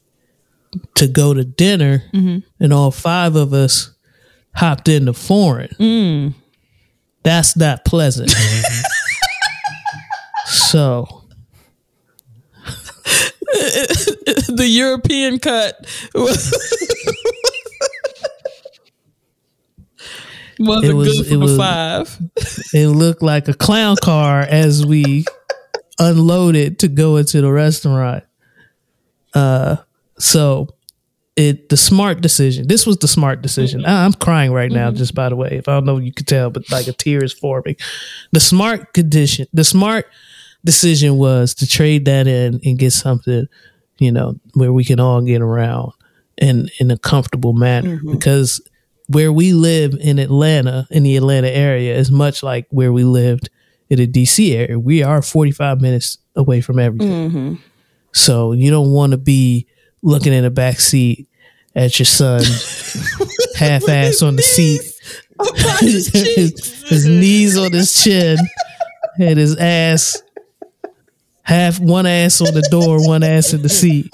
to go to dinner, mm-hmm. and all five of us hopped into foreign. Mm. That's not pleasant. Mm-hmm. so the European cut was It was- good for it was- five. it looked like a clown car as we unloaded to go into the restaurant. Uh, so it the smart decision. This was the smart decision. Mm-hmm. I- I'm crying right now, mm-hmm. just by the way. If I don't know, you could tell, but like a tear is forming. The smart condition, the smart decision was to trade that in and get something, you know, where we can all get around in in a comfortable manner mm-hmm. because where we live in Atlanta, in the Atlanta area, is much like where we lived in the DC area. We are 45 minutes away from everything. Mm-hmm. So you don't want to be looking in the back seat at your son, half ass on the seat, oh, his, his knees on his chin, and his ass half one ass on the door, one ass in the seat.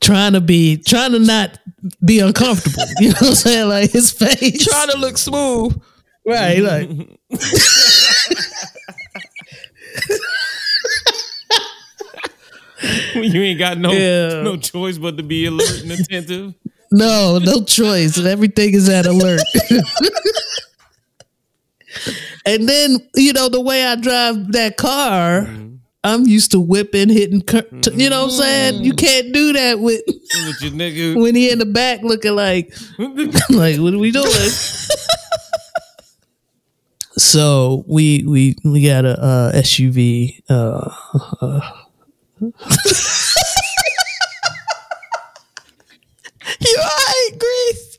trying to be trying to not be uncomfortable. You know what I'm saying? Like his face. Trying to look smooth. right, like you ain't got no Yeah. no choice but to be alert and attentive. no, no choice. Everything is at alert. and then, you know, the way I drive that car, mm-hmm. I'm used to whipping, hitting, cur- t- you know what I'm saying? You mm-hmm. can't do that with With your nigga. when he in the back looking like like what are we doing? So we we we got a uh, SUV. Uh, You alright, Grace?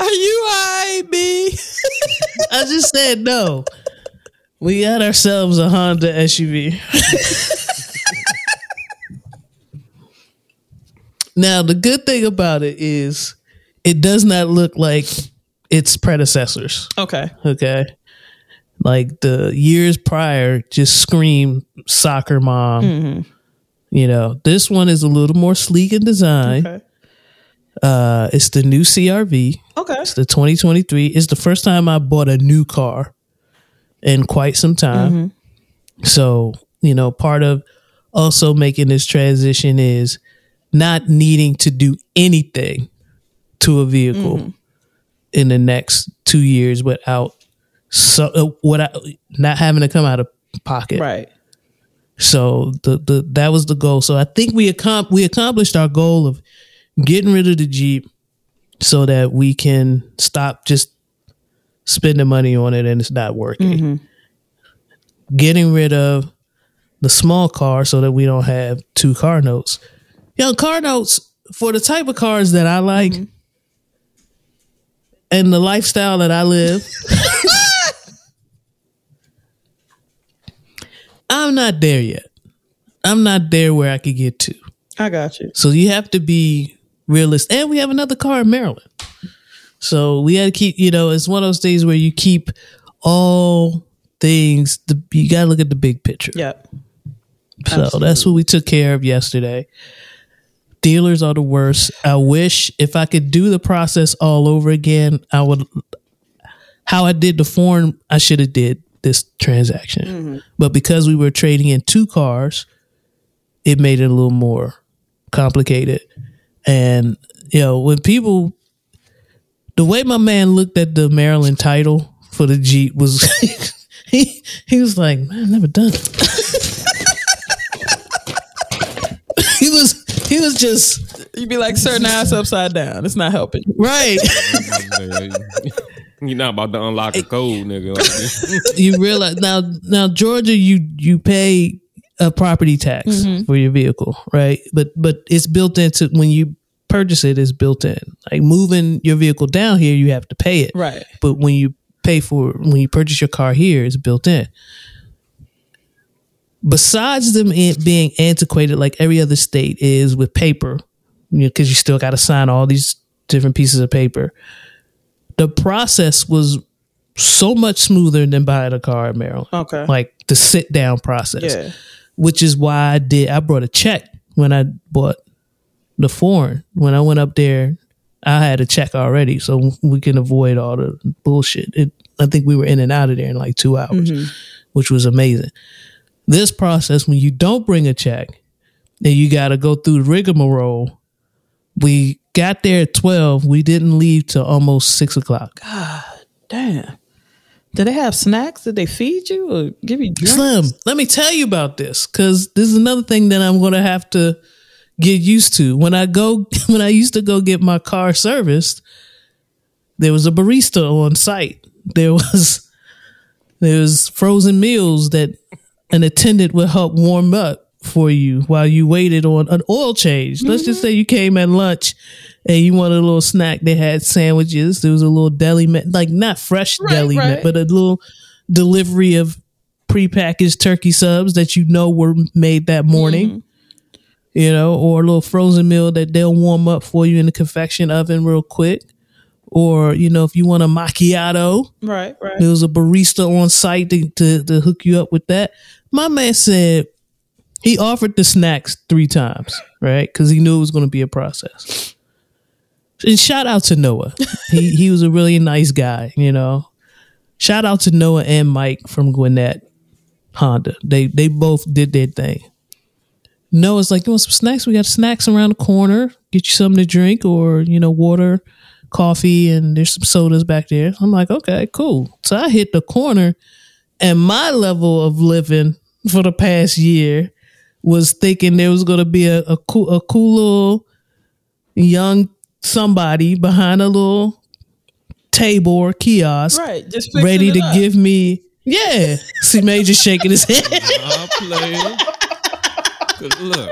Are you alright, B? I just said no. We got ourselves a Honda SUV. now the good thing about it is it does not look like its predecessors. Okay. Okay. Like the years prior just scream soccer mom. Mm-hmm. You know, this one is a little more sleek in design. Okay. Uh it's the new CRV. Okay. It's the 2023. It's the first time I bought a new car in quite some time. Mm-hmm. So, you know, part of also making this transition is not needing to do anything to a vehicle mm-hmm. in the next two years without so uh, without not having to come out of pocket. Right. So the the that was the goal. So I think we accom- we accomplished our goal of getting rid of the Jeep so that we can stop just spending money on it and it's not working. Getting rid of the small car so that we don't have two car notes. You know, car notes for the type of cars that I like and the lifestyle that I live. I'm not there yet. I'm not there where I could get to. I got you. So you have to be realistic. And we have another car in Maryland. So we had to keep, you know, it's one of those things where you keep all things, the, you got to look at the big picture. Yep. So that's what we took care of yesterday. Dealers are the worst. I wish if I could do the process all over again, I would. How I did the form, I should have did this transaction, mm-hmm. but because we were trading in two cars, it made it a little more complicated. And you know, when people, the way my man looked at the Maryland title for the Jeep was, he he was like, "Man, I've never done it." he was he was just You'd be like, sir, now it's upside down. It's not helping. right. You're not about to unlock a code, nigga. You realize now now Georgia you you pay a property tax Mm-hmm. for your vehicle, right? But but it's built into when you purchase it, it's built in. Like moving your vehicle down here, you have to pay it. Right. But when you pay for when you purchase your car here, it's built in. Besides them being antiquated like every other state is with paper, you know, because you still got to sign all these different pieces of paper. The process was so much smoother than buying a car in Maryland. Okay. Like the sit down process Yeah. which is why I did. I brought a check when I bought the foreign. When I went up there, I had a check already, so we can avoid all the bullshit. It, I think we were in and out of there in like two hours, mm-hmm. which was amazing. This process, when you don't bring a check, and you got to go through the rigmarole. We got there at twelve. We didn't leave till almost six o'clock. God damn. Did they have snacks? Did they feed you or give you drinks? Slim, let me tell you about this because this is another thing that I'm going to have to get used to. When I go, when I used to go get my car serviced, there was a barista on site. There was there was frozen meals that an attendant would help warm up for you while you waited on an oil change. Let's just say you came at lunch and you wanted a little snack. They had sandwiches. There was a little deli, ma- like not fresh deli, ma- right. but a little delivery of prepackaged turkey subs that you know were made that morning. Mm-hmm. You know, or a little frozen meal that they'll warm up for you in the convection oven real quick. Or, you know, if you want a macchiato, Right, right. there was a barista on site to, to, to hook you up with that. My man said he offered the snacks three times, right? Because he knew it was going to be a process. And shout out to Noah. he he was a really nice guy, you know. Shout out to Noah and Mike from Gwinnett Honda. They they both did their thing. Noah's like, you want some snacks? We got snacks around the corner. Get you something to drink or, you know, water, coffee, and there's some sodas back there. I'm like, okay, cool. So I hit the corner and my level of living for the past year was thinking there was going to be a, a cool, a cool little young somebody behind a little table or kiosk Right. Just ready to up. give me, yeah. See, Major shaking his head. I play. Cause look,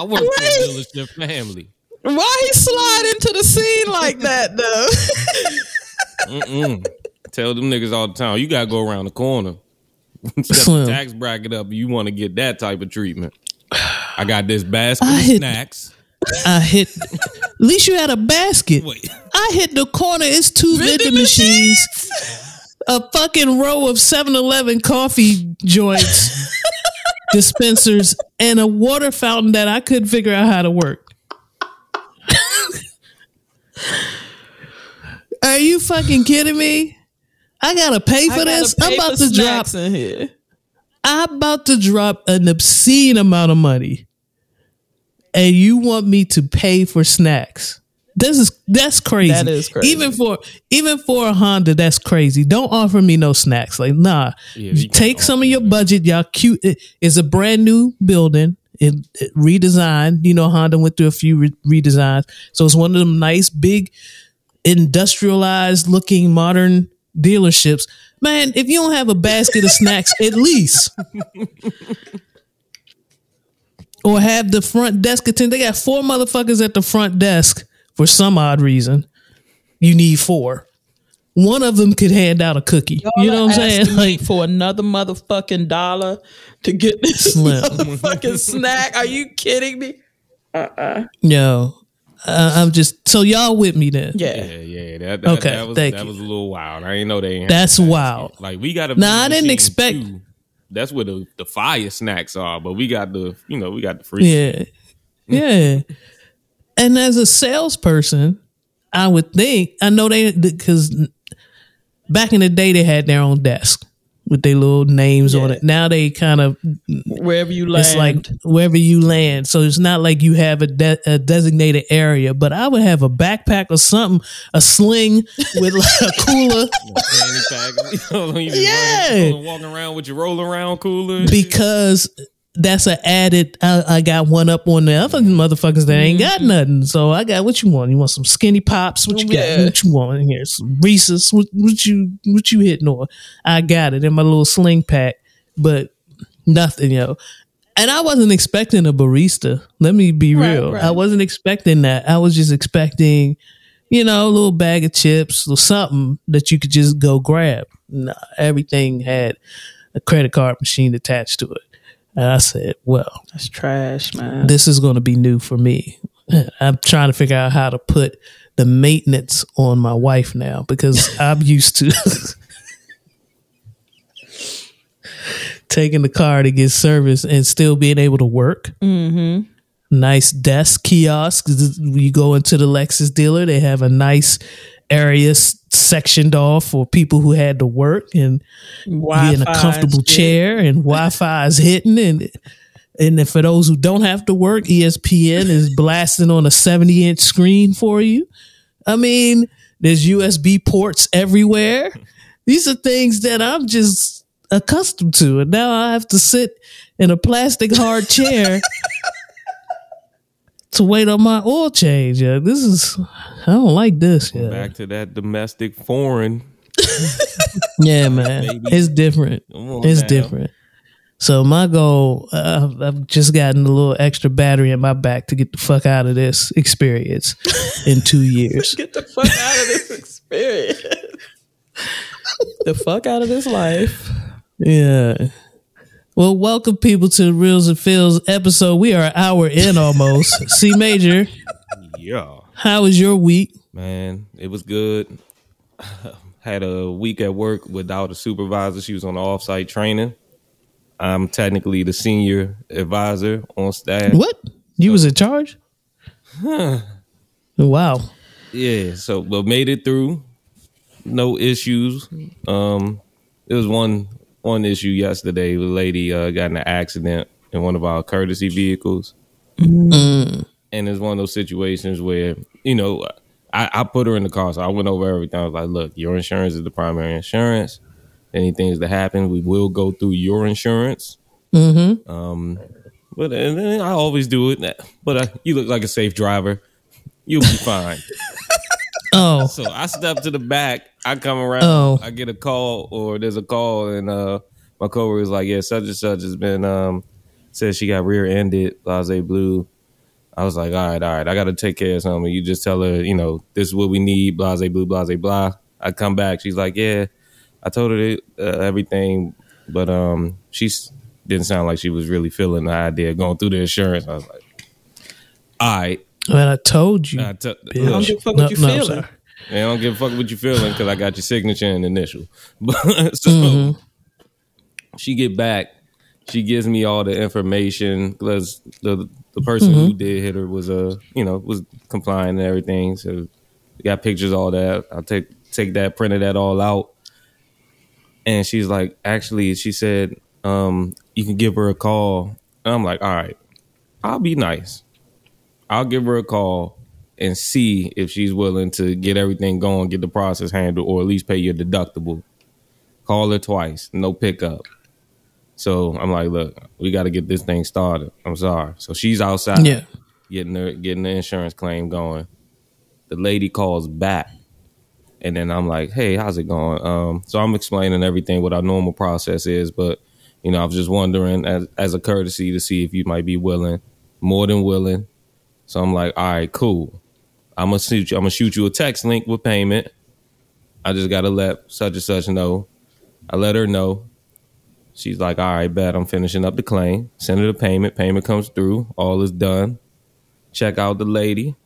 I work for a dealership family. Why he slide into the scene like that though? Mm-mm. Tell them niggas all the time, you gotta go around the corner. Tax bracket up. You want to get that type of treatment. I got this basket I of hit- snacks. I hit. At least you had a basket. Wait, I hit the corner. It's two vending machines, a fucking row of 7-Eleven coffee joints, dispensers, and a water fountain that I couldn't figure out how to work. Are you fucking kidding me? I gotta pay for I this. gotta I'm about to drop. in here. I'm about to drop an obscene amount of money, and you want me to pay for snacks? This is that's crazy. That is crazy. Even for even for a Honda, that's crazy. Don't offer me no snacks. Like nah, Yeah, you take some of your budget. Y'all cute. It- It's a brand new building. It, it redesigned. You know, Honda went through a few re- redesigns, so it's one of them nice, big, industrialized looking modern dealerships. Man, if you don't have a basket of snacks, at least. or have the front desk attend. They got four motherfuckers at the front desk for some odd reason. You need four. One of them could hand out a cookie. you know what I'm saying? Like, for another motherfucking dollar to get this Slim. motherfucking snack. Are you kidding me? Uh-uh. yo, uh, I'm just so y'all with me then. Yeah. yeah, yeah. That, that, Okay, that was thank that you. was a little wild. I ain't know they. ain't That's have that. wild. Like we got a. Nah, I didn't expect- too. That's where the the fire snacks are, but we got the you know we got the free. Yeah. Yeah. And as a salesperson, I would think, I know they, because back in the day, they had their own desk with their little names on it. Now they kind of, Wherever you land. it's like wherever you land. So it's not like you have a, de- a designated area, but I would have a backpack or something, a sling with like a cooler. Fanny pack. You know, you just Yeah. running- walking around with your roll around cooler. because that's an added. I, I got one up on the other motherfuckers that ain't got mm-hmm. nothing. So I got what you want. You want some skinny pops? What you Yeah. got? What you want in here? Some Reese's? What, what you what you hitting on? I got it in my little sling pack, but nothing, yo. And I wasn't expecting a barista. Let me be Right, real. right. I wasn't expecting that. I was just expecting, you know, a little bag of chips or something that you could just go grab. Nah, everything had a credit card machine attached to it. And I said, well, That's trash, man. this is going to be new for me. I'm trying to figure out how to put the maintenance on my wife now because I'm used to taking the car to get service and still being able to work. Mm-hmm. Nice desk kiosk. You go into the Lexus dealer, they have a nice area s- sectioned off for people who had to work and be in a comfortable chair and Wi-Fi is hitting and and then for those who don't have to work, ESPN is blasting on a 70 inch screen for you. I mean, there's USB ports everywhere. These are things that I'm just accustomed to. And now I have to sit in a plastic hard chair to wait on my oil change. Yeah, this is, I don't like this. Yeah, Back to that domestic foreign. yeah man. Baby. It's different. It's now. different. So my goal, uh, I've- I've just gotten a little extra battery in my back to get the fuck out of this experience in two years. Get the fuck out of this experience. the fuck out of this life. Yeah. Well, welcome people to the Reels and Feels episode. We are an hour in almost. C Major, Yeah. how was your week? Man, it was good. Had a week at work without a supervisor. She was on the offsite training. I'm technically the senior advisor on staff. What? You was in charge? Huh. Wow. Yeah, so but made it through. No issues. Um it was one one issue yesterday. The lady uh, got in an accident in one of our courtesy vehicles. And it's one of those situations where, you know, I, I put her in the car, so I went over everything. I was like, look, your insurance is the primary insurance. Anything that happens, we will go through your insurance. Mm-hmm. Um, but and then I always do it. But uh, you look like a safe driver. You'll be fine. Oh, So I stepped to the back. I come around. Oh. I get a call, or there's a call, and uh, my coworker is like, "Yeah, such and such has been um, says she got rear-ended, blase blue." I was like, "All right, all right, I got to take care of something." You just tell her, you know, this is what we need, blase blue, blase blah. I come back. She's like, "Yeah, I told her uh, everything, but um, she didn't sound like she was really feeling the idea of going through the insurance." I was like, "All right." man, I told you. I t- bitch. Give a fuck No, what you no, feeling. Man, I don't give a fuck what you feeling because I got your signature and initial. But so Mm-hmm. she get back, she gives me all the information because the the person who Mm-hmm. did hit her was uh you know was complying and everything. So got pictures, all that. I'll take take that, printed that all out. And she's like, actually, she said, um, you can give her a call. And I'm like, all right, I'll be nice. I'll give her a call and see if she's willing to get everything going, get the process handled, or at least pay your deductible. Call her twice, no pickup. So I'm like, look, we got to get this thing started. I'm sorry. So she's outside, Yeah. getting her getting the insurance claim going. The lady calls back, and then I'm like, hey, how's it going? Um, so I'm explaining everything what our normal process is, but you know, I was just wondering as as a courtesy to see if you might be willing, more than willing. So I'm like, all right, cool. I'm gonna shoot you. I'm gonna shoot you a text link with payment. I just gotta let such and such know. I let her know. She's like, all right, bet I'm finishing up the claim. Send her the payment. Payment comes through. All is done. Check out the lady.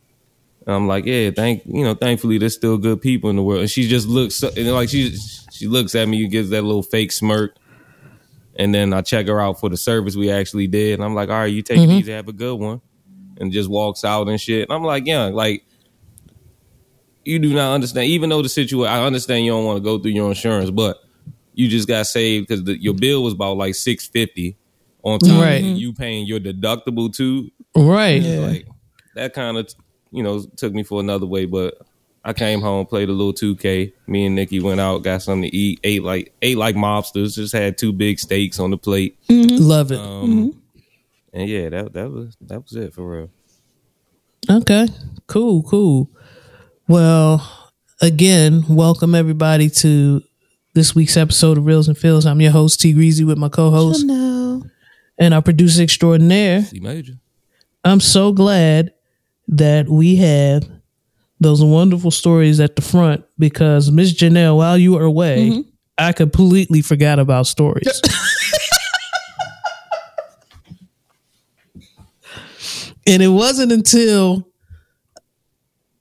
And I'm like, yeah, thank you know, thankfully there's still good people in the world. And she just looks and like she she looks at me, gives that little fake smirk. And then I check her out for the service we actually did. And I'm like, all right, you take it mm-hmm. easy, have a good one. And just walks out and shit. And I'm like, yeah, like you do not understand. Even though the situation, I understand you don't want to go through your insurance, but you just got saved because your bill was about like six fifty on top Right. of you paying your deductible too. Right. Like that kind of you know took me for another way, but I came home, played a little two K. Me and Nikki went out, got something to eat, ate like ate like mobsters. Just had two big steaks on the plate. Love it. Um, and yeah, that that was that was it for real. Okay. Cool, cool. Well, again, welcome everybody to this week's episode of Reels and Feels. I'm your host, T Greasy, with my co-host and our producer extraordinaire. C major. I'm so glad that we have those wonderful stories at the front because Miss Janelle, while you were away, mm-hmm. I completely forgot about stories. and it wasn't until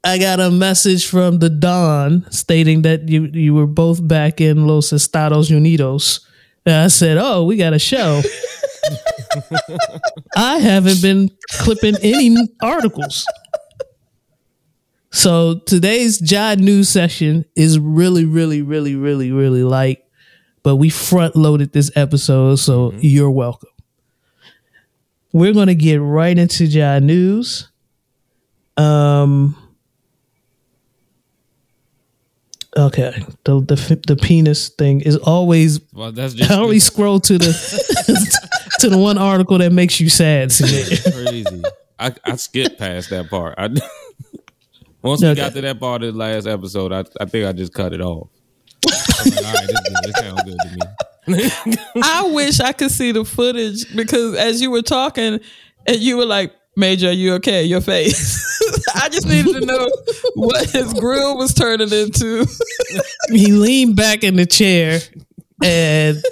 I got a message from the Don stating that you you were both back in Los Estados Unidos. And I said, "Oh, we got a show." I haven't been clipping any articles. So today's Jod news session is really, really, really, really, really light, but we front loaded this episode, so you're welcome. We're gonna get right into Jod news. Um. Okay, the the the penis thing is always Well, that's just I always scroll to the to the one article that makes you sad. Crazy. I, I skipped past that part. I, once we got to that part of the last episode, I, I think I just cut it off. Like, All right, this, this sounds good to me. I wish I could see the footage because as you were talking and you were like, Major, are you okay? Your face. I just needed to know what his grill was turning into. he leaned back in the chair and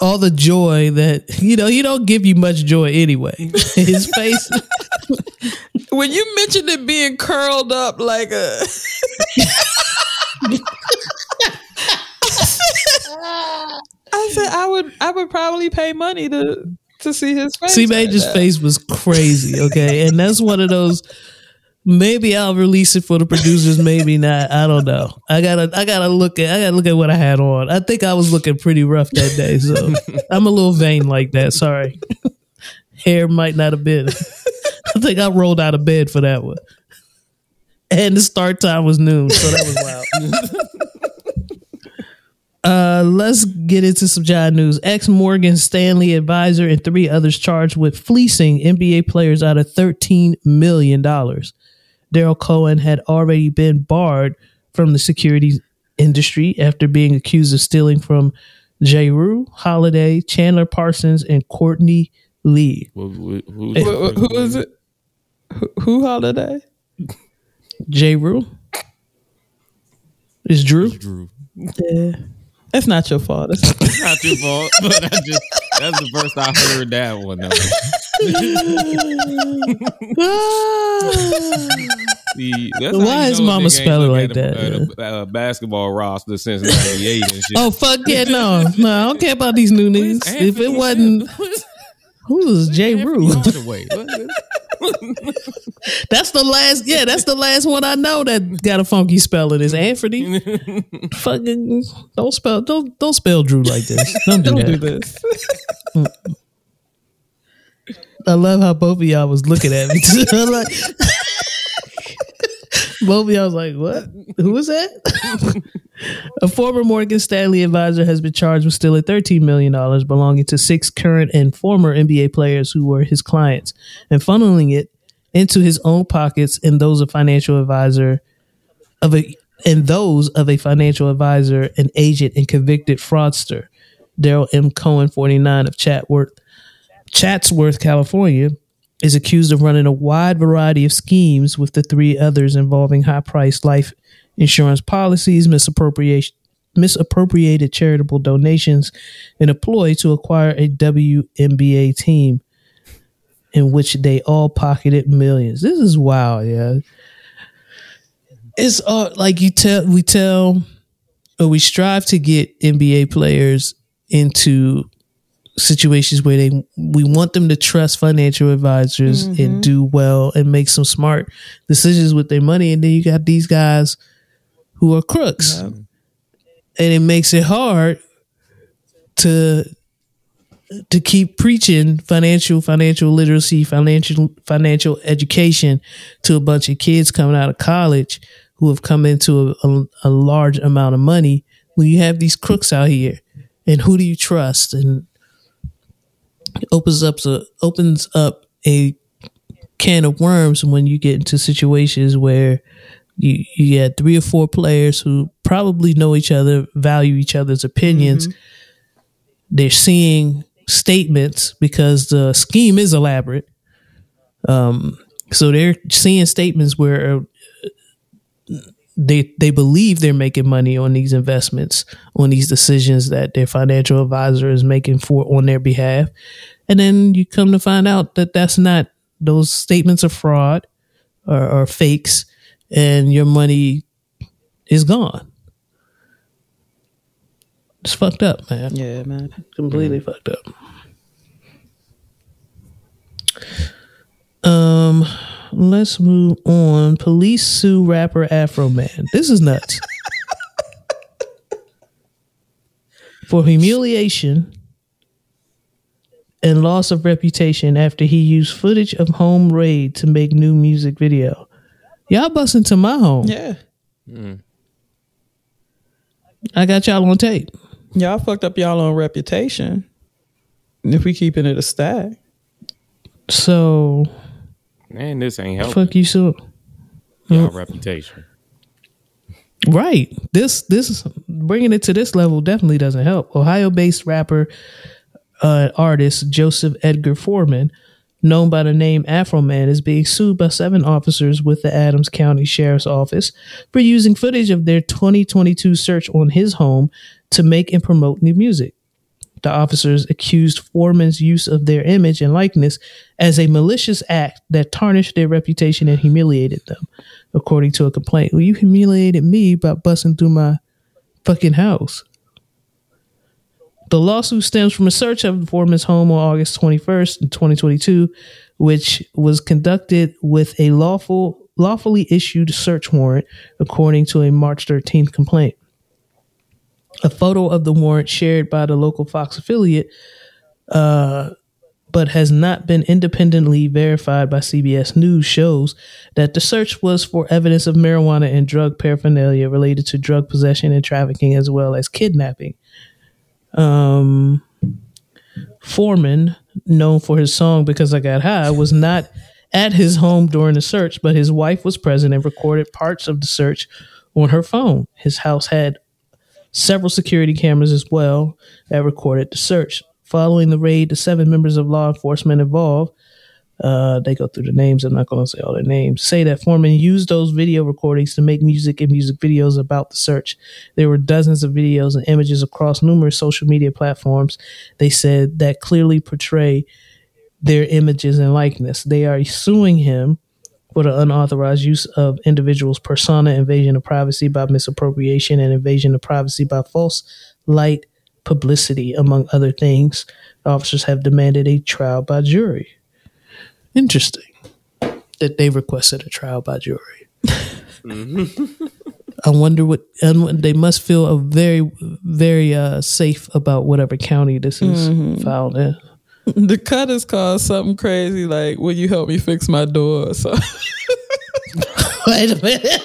all the joy that you know he don't give you much joy anyway. His face, when you mentioned it being curled up like a I said I would I would probably pay money to to see his face. C like Major's that. face was crazy. Okay, and that's one of those. Maybe I'll release it for the producers. Maybe not. I don't know. I gotta. I gotta look at. I gotta look at what I had on. I think I was looking pretty rough that day. So I'm a little vain like that. Sorry. Hair might not have been. I think I rolled out of bed for that one. And the start time was noon, so that was wild. Uh, let's get into some job news. Ex Morgan Stanley advisor and three others charged with fleecing NBA players out of $13 million. Daryl Cohen had already been barred from the securities industry after being accused of stealing from J. Rue, Holiday, Chandler Parsons, and Courtney Lee. Who, who, who's Wh- wh- who is it? Who, who holiday? J. Rue? Is Drew? Drew. Yeah. It's not your fault. It's- It's not your fault, but I just that's the first I heard that one. See, that's Why is Mama nigga ain't spell it like at a- that? a, uh, basketball roster since '98 and shit. Oh fuck yeah, no, no, I don't care about these new niggas. If it wasn't, who was J. Rue? That's the last. Yeah, that's the last one I know that got a funky spelling. Is Anthony? Fucking don't spell don't don't spell Drew like this. Don't do Don't do this. I love how both of y'all was looking at me. Like, of y'all was like, "What? Who is that?" a former Morgan Stanley advisor has been charged with stealing $13 million belonging to six current and former NBA players who were his clients and funneling it into his own pockets and those of financial advisor of a and those of a financial advisor, an agent, and convicted fraudster. Daryl M. Cohen, 49 of Chatworth, Chatsworth, California, is accused of running a wide variety of schemes with the three others involving high priced life insurance policies, misappropriation, misappropriated charitable donations, and a ploy to acquire a WNBA team in which they all pocketed millions. This is wild, yeah. It's uh, like you tell we tell or we strive to get NBA players into situations where they we want them to trust financial advisors and mm-hmm. do well and make some smart decisions with their money. And then you got these guys who are crooks. And it makes it hard to to keep preaching financial financial literacy financial financial education to a bunch of kids coming out of college who have come into a, a, a large amount of money when you have these crooks out here. And who do you trust? And opens up a opens up a can of worms when you get into situations where you you get three or four players who probably know each other, value each other's opinions. They're seeing statements because the scheme is elaborate. Um, so they're seeing statements where they they believe they're making money on these investments, on these decisions that their financial advisor is making for on their behalf, and then you come to find out that that's not those statements are fraud or, or fakes, and your money is gone. It's fucked up, man. Yeah, man. Completely fucked up. Um, let's move on. Police sue rapper Afroman. This is nuts. For humiliation and loss of reputation after he used footage of home raid to make new music video. Y'all bust into my home. Yeah. Mm. I got y'all on tape. Y'all fucked up y'all on reputation. If we keeping it a stack. So Man, this ain't helping fuck you so y'all reputation. Right. This this bringing it to this level definitely doesn't help. Ohio-based rapper uh, artist Joseph Edgar Foreman, known by the name Afroman, is being sued by seven officers with the Adams County Sheriff's Office for using footage of their 2022 search on his home to make and promote new music. The officers accused Foreman's use of their image and likeness as a malicious act that tarnished their reputation and humiliated them, according to a complaint. Well, you humiliated me by busting through my fucking house. The lawsuit stems from a search of Foreman's home on August 21st, 2022, which was conducted with a lawful, lawfully issued search warrant, according to a March 13th complaint. A photo of the warrant shared by the local Fox affiliate, uh, but has not been independently verified by CBS News, shows that the search was for evidence of marijuana and drug paraphernalia related to drug possession and trafficking, as well as kidnapping. Um, Foreman, known for his song Because I Got High, was not at his home during the search, but his wife was present and recorded parts of the search on her phone. His house had several security cameras as well that recorded the search. Following the raid, the seven members of law enforcement involved, uh, they go through the names. I'm not going to say all their names. Say that Foreman used those video recordings to make music and music videos about the search. There were dozens of videos and images across numerous social media platforms. They said that clearly portray their images and likeness. They are suing him for the unauthorized use of individuals' persona, invasion of privacy by misappropriation, and invasion of privacy by false light publicity, among other things. Officers have demanded a trial by jury. Interesting that they requested a trial by jury. I wonder what and they must feel a very, very uh, safe about whatever county this is filed in. The cut is called something crazy like, Will you help me fix my door? So Wait a minute.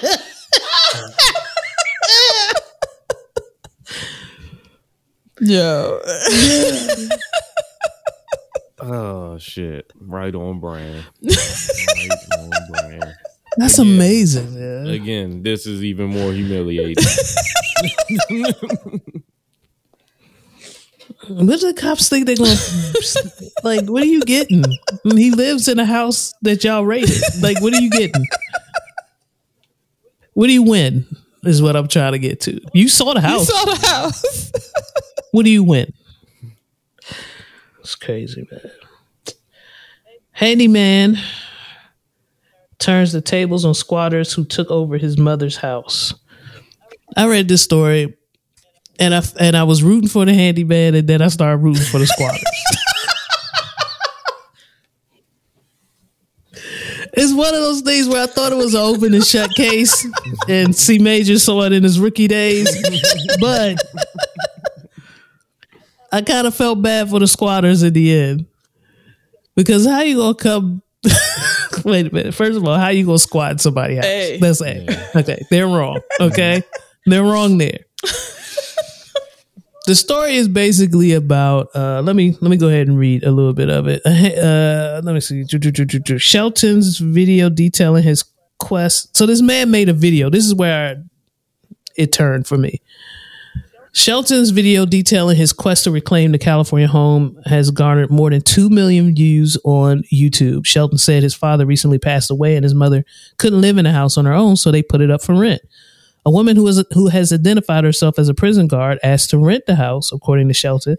Yo. Oh shit! Right on brand. right on brand. That's amazing, man. Again, this is even more humiliating. What do the cops think they're gonna like? What are you getting? He lives in a house that y'all raided. Like, what are you getting? What do you win? Is what I'm trying to get to. You saw the house. You saw the house. what do you win? It's crazy, man. Handyman turns the tables on squatters who took over his mother's house. I read this story and I and I was rooting for the handyman and then I started rooting for the squatters. It's one of those things where I thought it was an open and shut case, and C Major saw it in his rookie days. But I kind of felt bad for the squatters in the end because how you gonna come? Wait a minute. First of all, how you gonna squat in somebody's house? Hey. That's it. Okay, they're wrong. Okay, they're wrong there. The story is basically about uh, let me let me go ahead and read a little bit of it. Uh, let me see. Shelton's video detailing his quest. So this man made a video. This is where it turned for me. Shelton's video detailing his quest to reclaim the california home has garnered more than 2 million views on youtube. Shelton said his father recently passed away and his mother couldn't live in the house on her own so they put it up for rent a woman who, is, who has identified herself as a prison guard asked to rent the house, according to Shelton,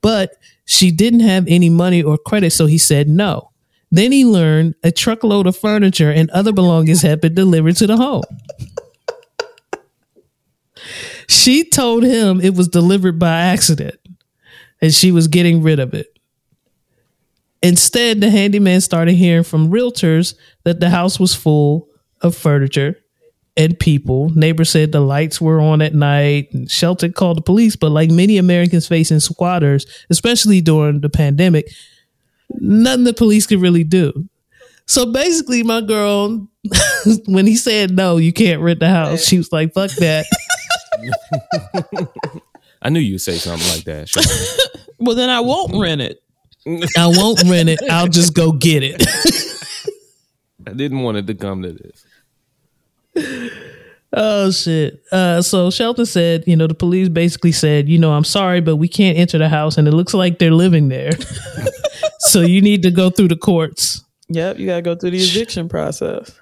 but she didn't have any money or credit, so he said no. Then he learned a truckload of furniture and other belongings had been delivered to the home. she told him it was delivered by accident and she was getting rid of it. Instead, the handyman started hearing from realtors that the house was full of furniture and people. Neighbors said the lights were on at night. And Shelton called the police, but like many Americans facing squatters, especially during the pandemic, nothing the police could really do. So basically, my girl, when he said no, you can't rent the house, she was like, "Fuck that." I knew you'd say something like that. Sure. well, then I won't rent it. I won't rent it. I'll just go get it. I didn't want it to come to this oh shit. Uh, so Shelton said, you know, the police basically said, you know, I'm sorry, but we can't enter the house, and it looks like they're living there. so you need to go through the courts. Yep, you gotta go through the eviction process.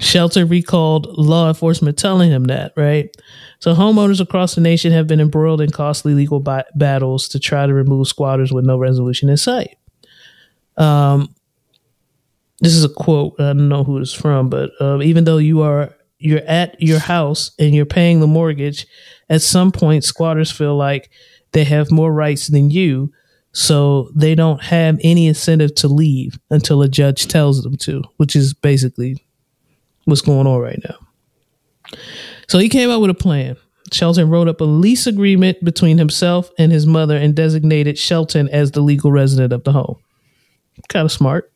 Shelton recalled law enforcement telling him that, right? So homeowners across the nation have been embroiled in costly legal bi- battles to try to remove squatters with no resolution in sight. Um, this is a quote. I don't know who it's from, but um, even though you are you're at your house and you're paying the mortgage, at some point squatters feel like they have more rights than you, so they don't have any incentive to leave until a judge tells them to, which is basically what's going on right now. So he came up with a plan. Shelton wrote up a lease agreement between himself and his mother and designated Shelton as the legal resident of the home. Kind of smart.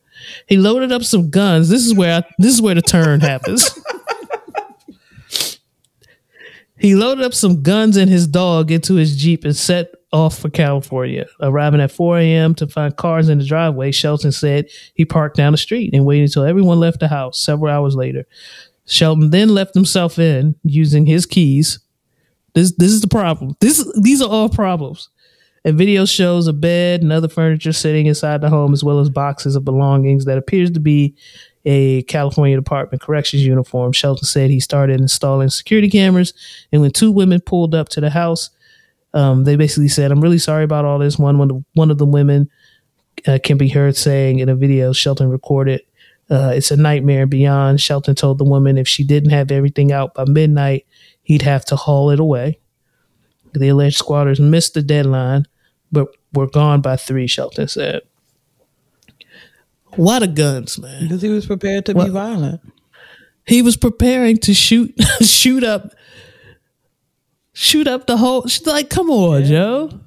He loaded up some guns. This is where I, this is where the turn happens. he loaded up some guns and his dog into his jeep and set off for California. Arriving at 4 a.m. to find cars in the driveway, Shelton said he parked down the street and waited until everyone left the house. Several hours later, Shelton then left himself in using his keys. This this is the problem. This these are all problems. A video shows a bed and other furniture sitting inside the home, as well as boxes of belongings that appears to be a California Department Corrections uniform. Shelton said he started installing security cameras, and when two women pulled up to the house, um, they basically said, "I'm really sorry about all this." One, one, of, one of the women uh, can be heard saying in a video Shelton recorded, uh, "It's a nightmare beyond." Shelton told the woman if she didn't have everything out by midnight, he'd have to haul it away. The alleged squatters missed the deadline but were gone by three, Shelton said. What a guns, man. Because he was prepared to what? be violent. He was preparing to shoot shoot up shoot up the whole she's like come on, yeah. Joe.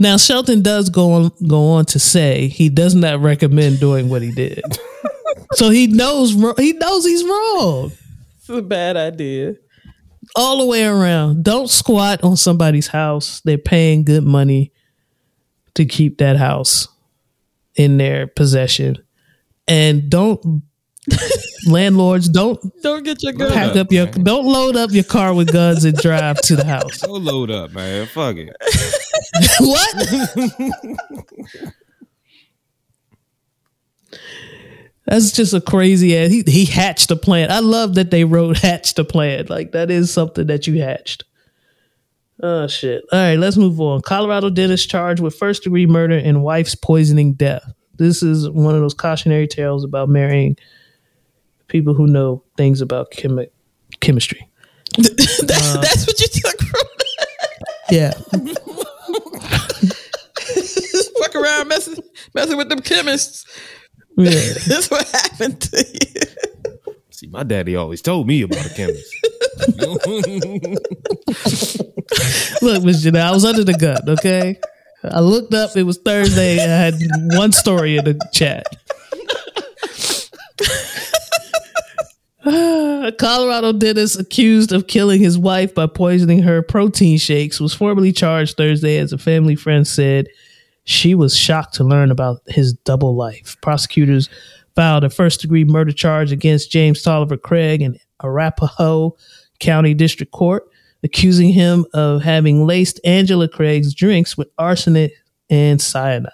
Now Shelton does go on go on to say he does not recommend doing what he did. so he knows he knows he's wrong. It's a bad idea all the way around. Don't squat on somebody's house. They're paying good money to keep that house in their possession. And don't landlords don't don't get your gun pack up, up your man. don't load up your car with guns and drive to the house. Don't load up, man. Fuck it. what? That's just a crazy ass. He he hatched a plan. I love that they wrote hatched a plan. Like that is something that you hatched. Oh shit. All right, let's move on. Colorado dentist charged with first degree murder and wife's poisoning death. This is one of those cautionary tales about marrying people who know things about chemi- chemistry. that's, uh, that's what you took from that. Yeah. Fuck around messing messing with them chemists. Yeah. That's what happened to you. See, my daddy always told me about a chemist. Look, Miss Janelle, I was under the gun, okay? I looked up, it was Thursday, I had one story in the chat. A Colorado dentist accused of killing his wife by poisoning her protein shakes was formally charged Thursday as a family friend said she was shocked to learn about his double life. Prosecutors filed a first degree murder charge against James Toliver Craig in Arapahoe County District Court, accusing him of having laced Angela Craig's drinks with arsenic and cyanide.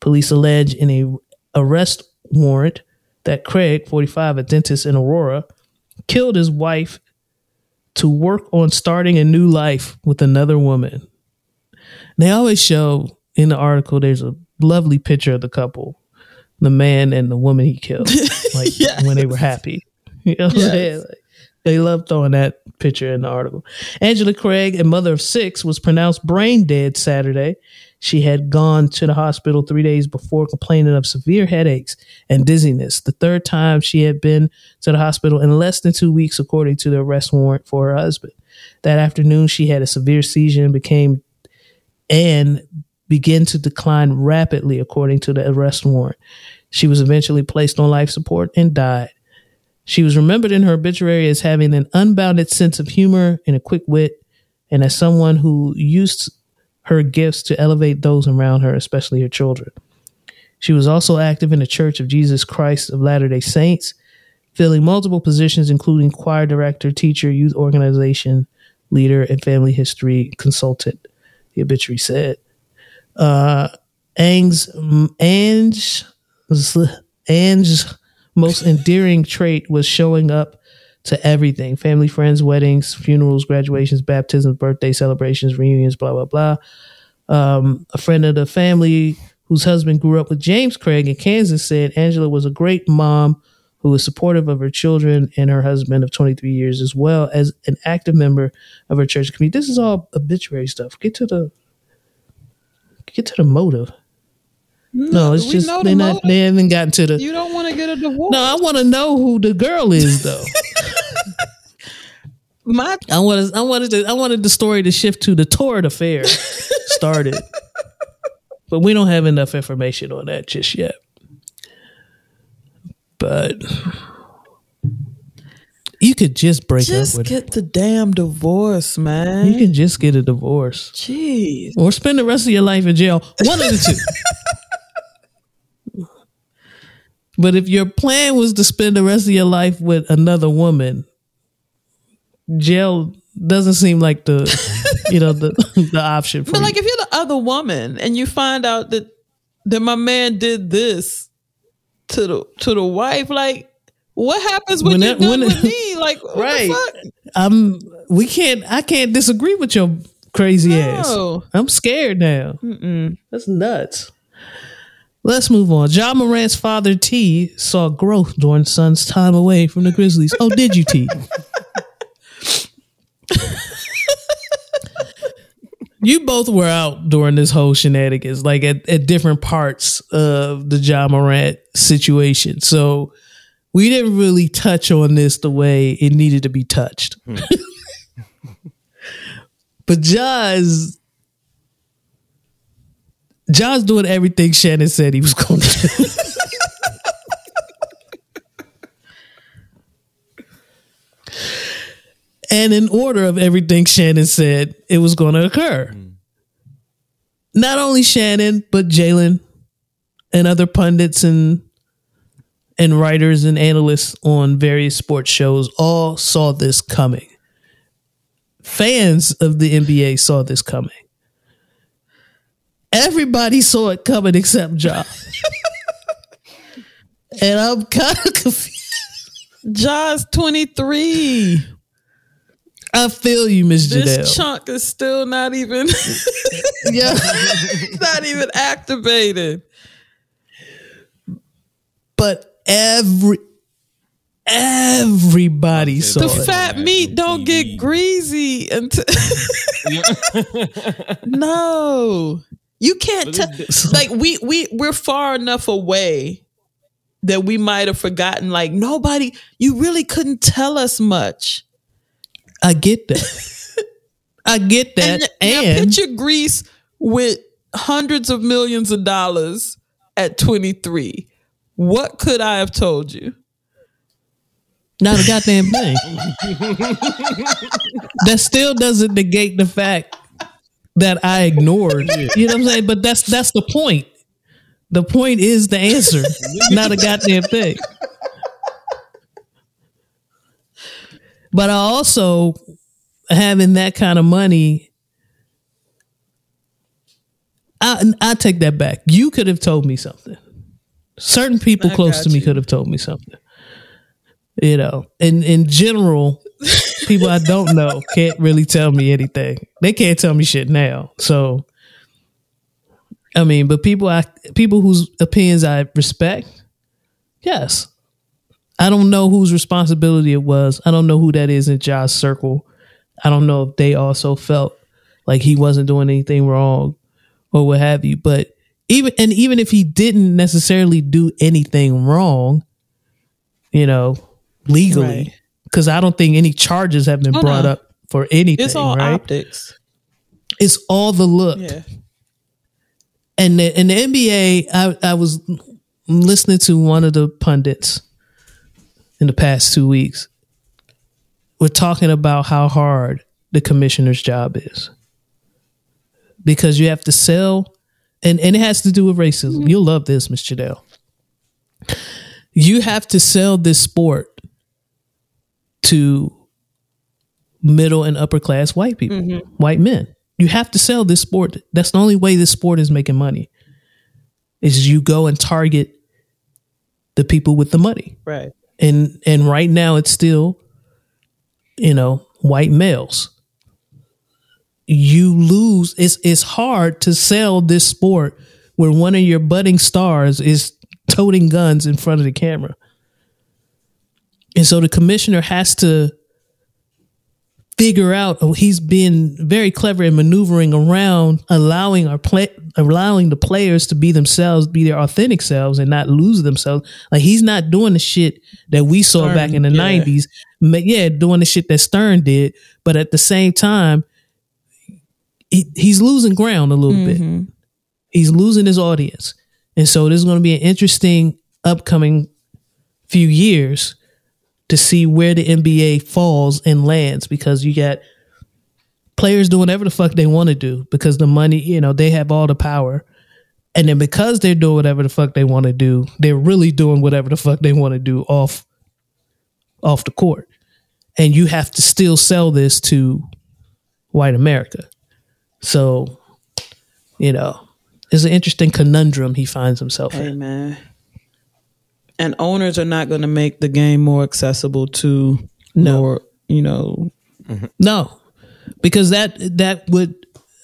Police allege in a arrest warrant that Craig, 45, a dentist in Aurora, killed his wife to work on starting a new life with another woman. They always show in the article there's a lovely picture of the couple, the man and the woman he killed, like Yes. when they were happy. You know Yes. Like, they love throwing that picture in the article. Angela Craig, a mother of six, was pronounced brain dead Saturday. She had gone to the hospital three days before complaining of severe headaches and dizziness. The third time she had been to the hospital in less than two weeks, according to the arrest warrant for her husband. That afternoon, she had a severe seizure and became and began to decline rapidly, according to the arrest warrant. She was eventually placed on life support and died. She was remembered in her obituary as having an unbounded sense of humor and a quick wit, and as someone who used her gifts to elevate those around her, especially her children. She was also active in the Church of Jesus Christ of Latter day Saints, filling multiple positions, including choir director, teacher, youth organization leader, and family history consultant, the obituary said. Uh, Ang's, Ange, Ange's most endearing trait was showing up to everything family, friends, weddings, funerals, graduations, baptisms, birthday celebrations, reunions, blah, blah, blah. Um, a friend of the family whose husband grew up with James Craig in Kansas said Angela was a great mom who was supportive of her children and her husband of 23 years, as well as an active member of her church community. This is all obituary stuff. Get to the get to the motive. No, it's we just the they not motive. they haven't gotten to the You don't want to get a divorce. no, I want to know who the girl is, though. My I wanted, I wanted, to, I wanted the story to shift to the torrid affair started, but we don't have enough information on that just yet. But you could just break just up with her. get the damn divorce, man. You can just get a divorce Jeez. or spend the rest of your life in jail. One of the two. but if your plan was to spend the rest of your life with another woman, jail doesn't seem like the you know the the option for But you. like, if you're the other woman and you find out that that my man did this to the to the wife, like, what happens when, When you that- done when- with me? Like, what Right. the fuck? I'm we can't I can't disagree with your crazy ass. No. I'm scared now. That's nuts. Let's move on. Ja Morant's father Tee saw growth during son's time away from the Grizzlies. Oh, did you T? you both were out during this whole shenanigans, like at, at different parts of the Ja Morant situation. So we didn't really touch on this the way it needed to be touched. Hmm. but John's John's doing everything Shannon said he was going to do. and in order of everything Shannon said, it was going to occur. Hmm. Not only Shannon, but Jalen and other pundits and and writers and analysts on various sports shows all saw this coming. Fans of the NBA saw this coming. Everybody saw it coming except John. and I'm kind of confused. Jaws 23. I feel you, Miss Janelle. This chunk is still not even yeah. not even activated. but every everybody saw The it. fat meat don't get greasy until no. You can't tell. Like we we we're far enough away that we might have forgotten. Like nobody, you really couldn't tell us much. I get that. I get that. And, And, now picture Greece with hundreds of millions of dollars at 23. What could I have told you? Not a goddamn thing. that still doesn't negate the fact that I ignored. You know what I'm saying? But that's that's the point. The point is the answer, not a goddamn thing. But I also having that kind of money. I I take that back. You could have told me something. Certain people I close to me could have told me something. You know, in in general, people I don't know can't really tell me anything. They can't tell me shit now. So, I mean, but people I people whose opinions I respect, yes. I don't know whose responsibility it was. I don't know who that is in Josh's circle. I don't know if they also felt like he wasn't doing anything wrong or what have you. But even and even if he didn't necessarily do anything wrong, you know, legally, Right. because I don't think any charges have been Oh, brought no. up for anything. It's all right? optics. It's all the look. Yeah. And the, in the NBA, I, I was listening to one of the pundits in the past two weeks. We're talking about how hard the commissioner's job is because you have to sell, and, and it has to do with racism. Mm-hmm. You'll love this, Miss Janelle. You have to sell this sport to middle and upper class white people, mm-hmm. white men. You have to sell this sport. That's the only way this sport is making money. Is you go and target the people with the money. Right. And and right now it's still you know, white males. You lose it's it's hard to sell this sport where one of your budding stars is toting guns in front of the camera. And so the commissioner has to figure out oh, he's been very clever in maneuvering around allowing our play allowing the players to be themselves be their authentic selves and not lose themselves like he's not doing the shit that we saw Stern, back in the yeah. 90s Ma- yeah doing the shit that Stern did but at the same time he, he's losing ground a little bit mm-hmm. he's losing his audience and so this is going to be an interesting upcoming few years to see where the NBA falls and lands because you got players doing whatever the fuck they want to do because the money, you know, they have all the power. And then because they're doing whatever the fuck they want to do, they're really doing whatever the fuck they want to do off off the court. And you have to still sell this to white America. So, you know, it's an interesting conundrum he finds himself in. Hey man. And owners are not going to make the game more accessible to No. more, you know, mm-hmm. No, because that that would.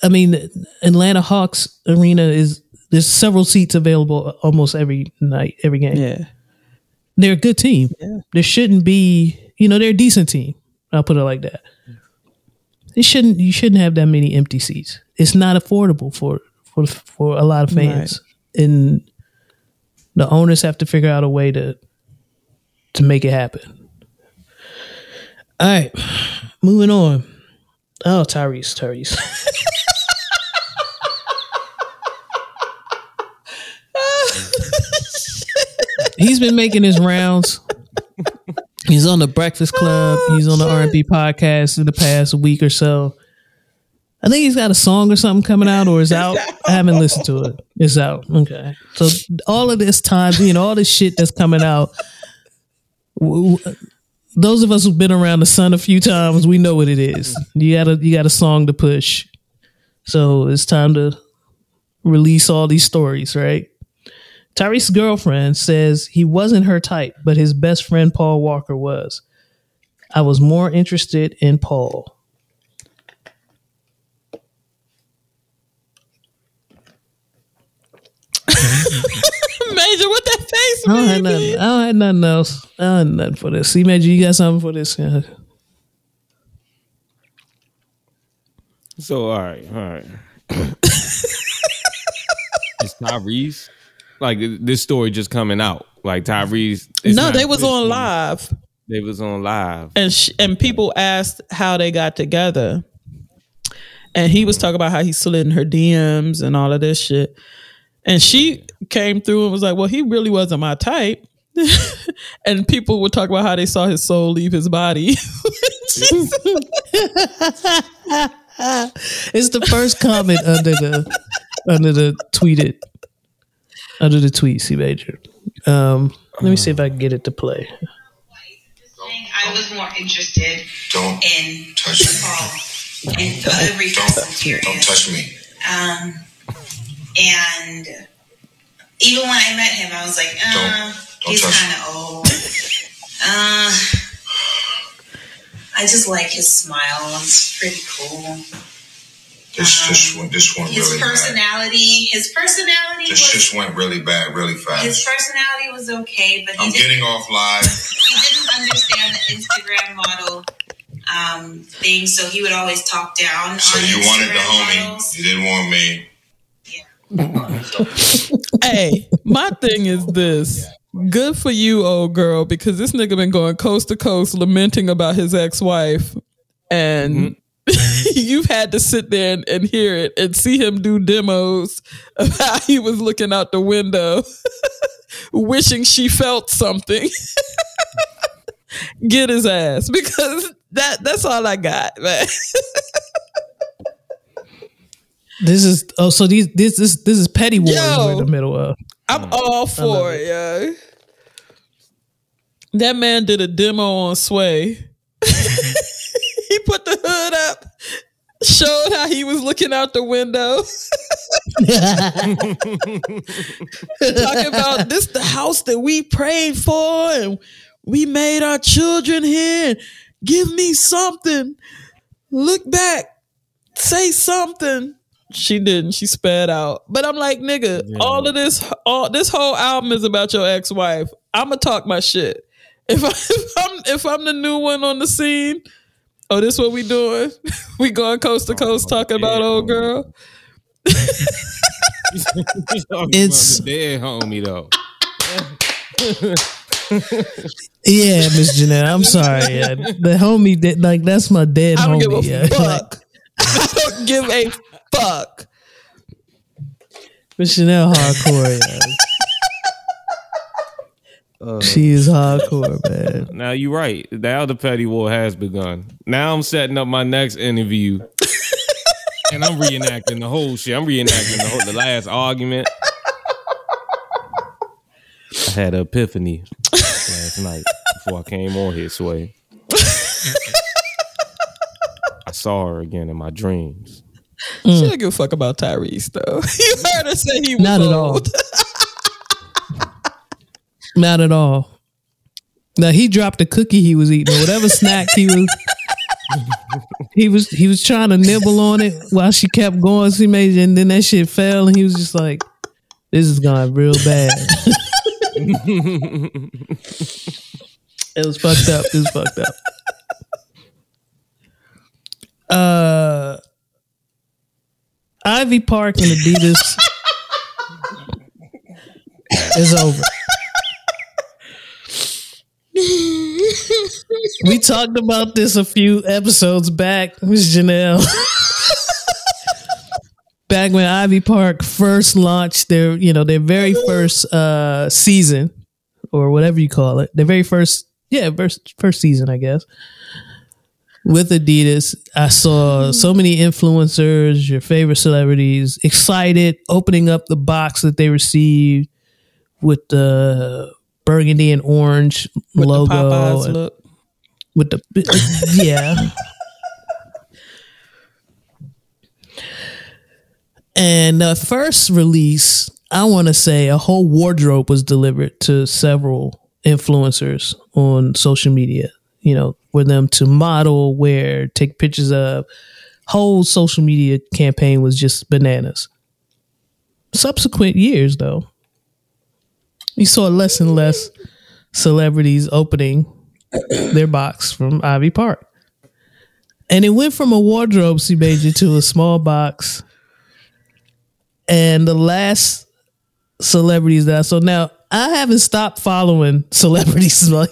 I mean, Atlanta Hawks arena is there's several seats available almost every night, every game. yeah. They're a good team. Yeah. There shouldn't be, you know, they're a decent team. I'll put it like that. It shouldn't. You shouldn't have that many empty seats. It's not affordable for for for a lot of fans, and the owners have to figure out a way to to make it happen. All right, moving on. Oh, Tyrese, Tyrese. He's been making his rounds. He's on the Breakfast Club. Oh, he's on the R and B podcast in the past week or so. I think he's got a song or something coming out, or is out. I haven't listened to it. It's out. Okay. So all of this time, you know, all this shit that's coming out. w- w- Those of us who've been around the sun a few times, we know what it is. You got a you got a song to push. So it's time to release all these stories, right? Tyrese's girlfriend says he wasn't her type, but his best friend Paul Walker was. I was more interested in Paul. Major, what that face I don't have nothing. I don't have nothing else. I don't have nothing for this. See, Major, you got something for this? Yeah. So all right, all right. Is Tyrese like this story just coming out? Like Tyrese? No, they was on live, They was on live. and sh- and people asked how they got together, and he was talking about how he slid in her DMs and all of this shit, and she came through and was like, "Well, he really wasn't my type." and people would talk about how they saw his soul leave his body. it's the first comment under the under the tweeted under the tweet, C major. Um, let me see if I can get it to play. I was more interested Don't in touch me. Paul in the every Fast Don't, don't touch me. Um, and even when I met him, I was like, uh, Don't- don't he's kind of old. uh, I just like his smile. It's pretty cool. This this went this went His really bad. personality, his personality This was just went really bad, really fast. his fast. personality was okay, but he I'm getting off live. he didn't understand the Instagram model um, thing, so he would always talk down. So on you wanted the homie. models. You didn't want me. Yeah. hey, my thing is this. Good for you, old girl, because this nigga been going coast to coast lamenting about his ex-wife. And Mm-hmm. you've had to sit there and, and hear it and see him do demos of how he was looking out the window, wishing she felt something. Get his ass because that that's all I got, man. This is oh, so these this this this is petty wars Yo. we're in the middle of. I'm mm. all for it, yo. That man did a demo on Sway. he put the hood up, showed how he was looking out the window. Talking about this the house that we prayed for and we made our children here. Give me something. Look back. Say something. She didn't. She sped out. But I'm like, nigga, all of this, all this whole album is about your ex-wife. I'ma talk my shit. If, I, if I'm if I'm the new one on the scene, oh, this what we doing? we going coast to oh, coast talking about old girl. It's- it's dead homie though. Yeah, Miss Janelle, I'm sorry. Yeah. The homie that like that's my dead I don't homie. give a yeah. fuck. I don't give a fuck. Miss Chanel hardcore. Yeah. Uh, she is hardcore, man. Now you're right. Now the petty war has begun. Now I'm setting up my next interview, and I'm reenacting the whole shit. I'm reenacting the whole the last argument. I had an epiphany last night before I came on here, Sway. I saw her again in my dreams. She don't give a fuck about Tyrese though. you heard her say he was Not at all. Not at all. Now he dropped the cookie he was eating, or whatever snack he was. He was he was trying to nibble on it while she kept going. She made and then that shit fell, and he was just like, "This is going real bad." it was fucked up. It was fucked up. Uh, Ivy Park and Adidas is over. We talked about this a few episodes back, Miss Janelle. back when Ivy Park first launched their, you know, their very first uh season or whatever you call it. Their very first yeah, first first season, I guess. With Adidas, I saw so many influencers, your favorite celebrities, excited, opening up the box that they received with the burgundy and orange With logo. the and- look. with the yeah. And the first release, I want to say a whole wardrobe was delivered to several influencers on social media, you know, for them to model, wear, take pictures of. Whole social media campaign was just bananas. Subsequent years, though, you saw less and less celebrities opening their box from Ivy Park. And it went from a wardrobe major to a small box. And the last celebrities that I saw now, I haven't stopped following celebrities like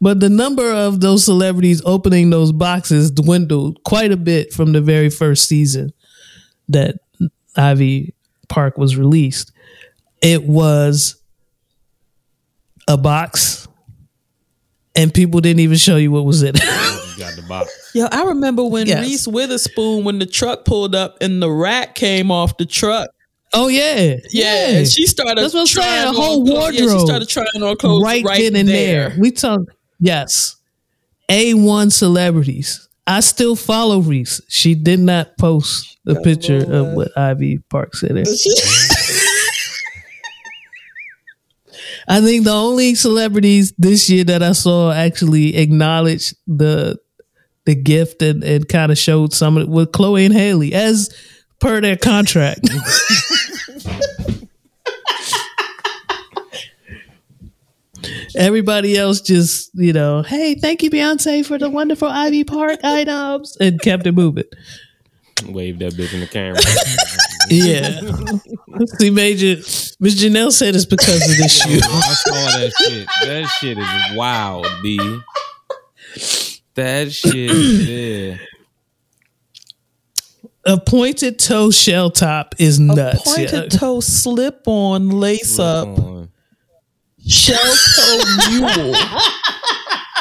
but the number of those celebrities opening those boxes dwindled quite a bit from the very first season that Ivy Park was released. It was a box, and people didn't even show you what was in it. You got the box. Yo, I remember when Yes. Reese Witherspoon, when the truck pulled up and the rat came off the truck. oh yeah, Yeah, and she started. That's what I'm saying, a whole on clothes. Yeah, she wardrobe. started trying on clothes right, right, then and there. there. We talk yes. A one celebrities. I still follow Reese. She did not post a oh, picture of what Ivy Park said. there. I think the only celebrities this year that I saw actually acknowledge the the gift and, and kind of showed some of it was Chloe and Halle as per their contract. Everybody else just, you know, hey, thank you, Beyonce, for the wonderful Ivy Park items, and kept it moving. Wave that bitch in the camera. Yeah. See, Major, Miss Janelle said it's because of this shoe. I saw that shit. That shit is wild, B. That shit, yeah. A pointed toe shell top is nuts. A Pointed yeah. toe slip on lace up On. shell toe mule.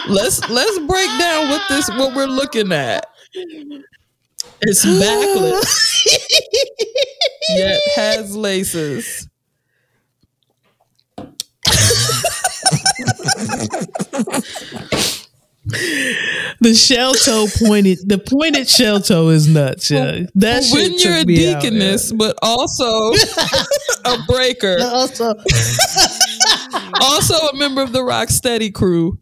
let's let's break down what this what we're looking at. It's backless, yet has laces. The shell toe pointed, the pointed shell toe is nuts. Yeah. Oh, that shit when you're a me out, deaconess, but also a breaker. Also, also a member of the rock steady crew.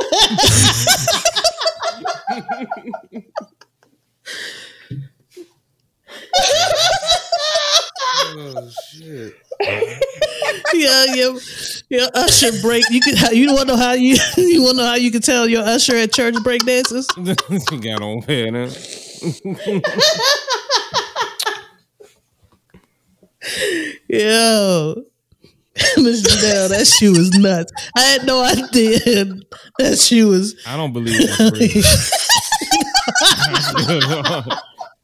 Oh shit. yeah, yeah, your usher break. You could, you want to know how you, you want to know how you can tell your usher at church break dances? you got on wear now. Yo, Miss Janelle, that shoe was nuts. I had no idea that shoe was. I don't believe.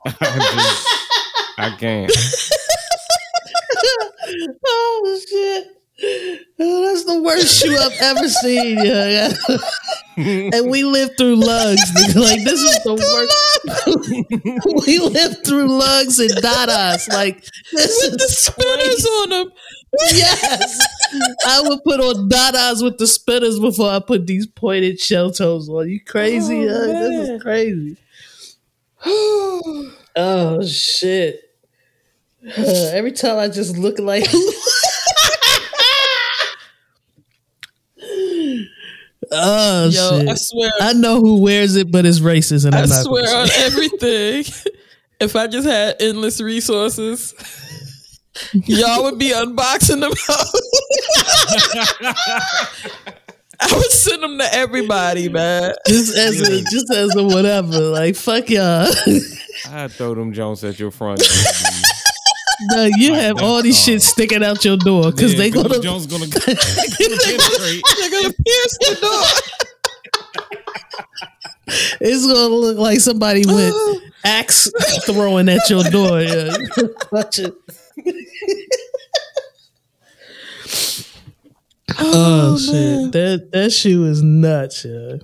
I, I can't. Oh shit! Oh, that's the worst shoe I've ever seen. Yeah, yeah. and we lived through lugs. Like this is the worst. we lived through lugs and dadas. Like this With the spinners on them. yes. I would put on dadas with the spinners before I put these pointed shell toes on. You crazy? Oh, huh? This is crazy. oh shit! Uh, every time I just look like. oh Yo, shit! I swear, I know who wears it, but it's racist, and I'm not. swear on say. everything. if I just had endless resources, y'all would be unboxing them. I would send them to everybody, man. just as a just as a whatever. Like fuck y'all. I throw them Jones at your front. Door, no, you have all these that's shit sticking out your door because Yeah, they 'cause gonna. Jones gonna penetrate. They're gonna pierce the door. It's gonna look like somebody went axe throwing at your door. Yeah. Watch it. oh, oh shit! That that shoe is nuts. Yeah,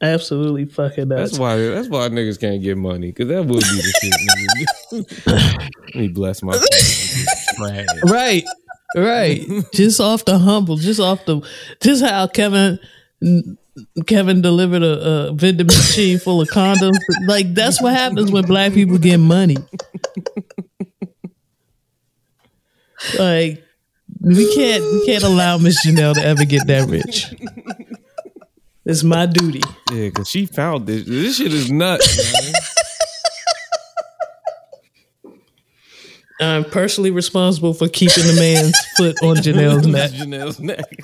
absolutely fucking nuts. That's why. That's why niggas can't get money because that would be the shit. nigga. Let me bless my. Trash. Right, right. just off the humble, just off the, just how Kevin. Kevin delivered a, a vending machine full of condoms. Like that's what happens when black people get money. Like we can't we can't allow Miss Janelle to ever get that rich. It's my duty. Yeah, because she found this. This shit is nuts, man. I'm personally responsible for keeping the man's foot on Janelle's neck. Janelle's neck.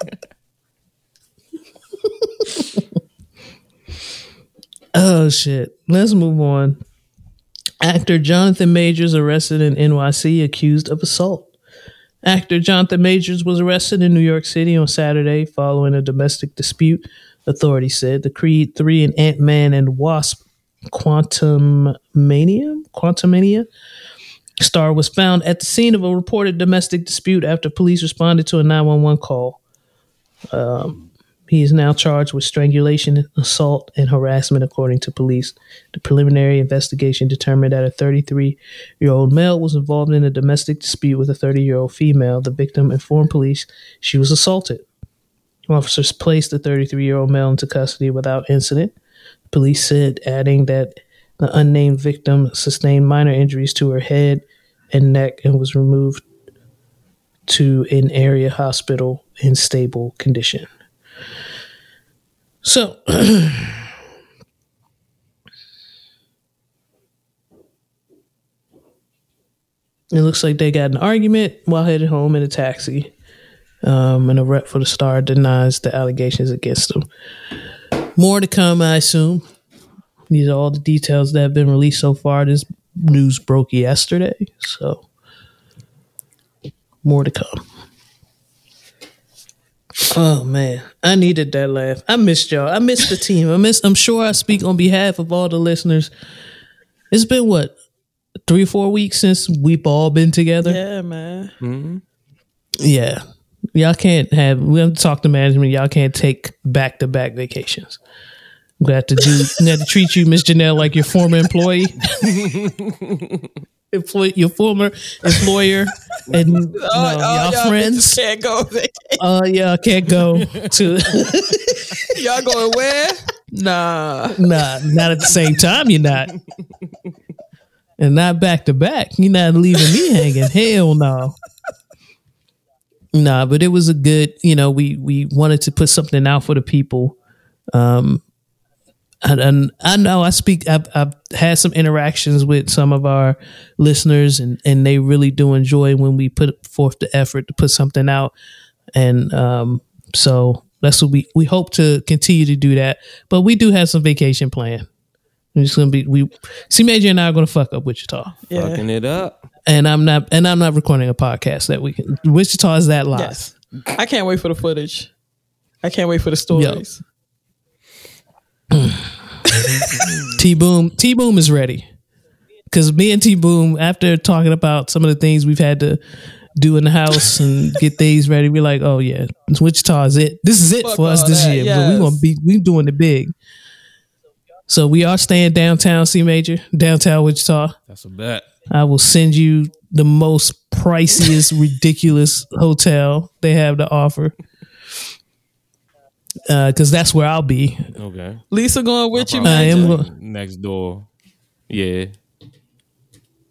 Oh shit. Let's move on. Actor Jonathan Majors arrested in NYC accused of assault. Actor Jonathan Majors was arrested in New York City on Saturday following a domestic dispute, authorities said. The Creed 3 and Ant Man and Wasp Quantum Mania? Quantumania? Star was found at the scene of a reported domestic dispute after police responded to a 911 call. Um, he is now charged with strangulation, assault, and harassment, according to police. The preliminary investigation determined that a 33 year old male was involved in a domestic dispute with a 30 year old female. The victim informed police she was assaulted. Officers placed the 33 year old male into custody without incident. Police said, adding that the unnamed victim sustained minor injuries to her head and neck and was removed to an area hospital in stable condition. So, it looks like they got an argument while headed home in a taxi. Um, and a rep for the star denies the allegations against them. More to come, I assume. These are all the details that have been released so far. This news broke yesterday, so more to come. Oh man, I needed that laugh. I missed y'all. I missed the team. I miss. I'm sure I speak on behalf of all the listeners. It's been what three or four weeks since we've all been together. Yeah, man. Yeah. Y'all can't have we have to talk to management. Y'all can't take back to back vacations. We have to do we have to treat you, Miss Janelle, like your former employee. Employ, your former employer and no, Oh, y'all y'all friends. can't go. Oh Uh yeah, can't go to y'all going where? Nah. Nah, not at the same time you're not. And not back to back. You're not leaving me hanging. Hell no. Nah, but it was a good, you know, we we wanted to put something out for the people. Um and, and I know I speak I've, I've had some interactions with some of our listeners and and they really do enjoy when we put forth the effort to put something out and um so that's what we we hope to continue to do that but we do have some vacation plan we're just gonna be we see major and i are gonna fuck up wichita Yeah. Fucking it up. And i'm not and i'm not recording a podcast that weekend wichita is that live Yes. I can't wait for the footage. I can't wait for the stories. t-boom t-boom is ready because me and t-boom after talking about some of the things we've had to do in the house and get things ready we're like oh yeah wichita is it this is it Fuck for us this that, year but We're gonna be we doing it big so we are staying downtown c major downtown wichita That's a bet. I will send you the most priciest, ridiculous hotel they have to offer. Uh, because that's where I'll be. Okay. Lisa going with you, I man. am. Go- Next door. Yeah.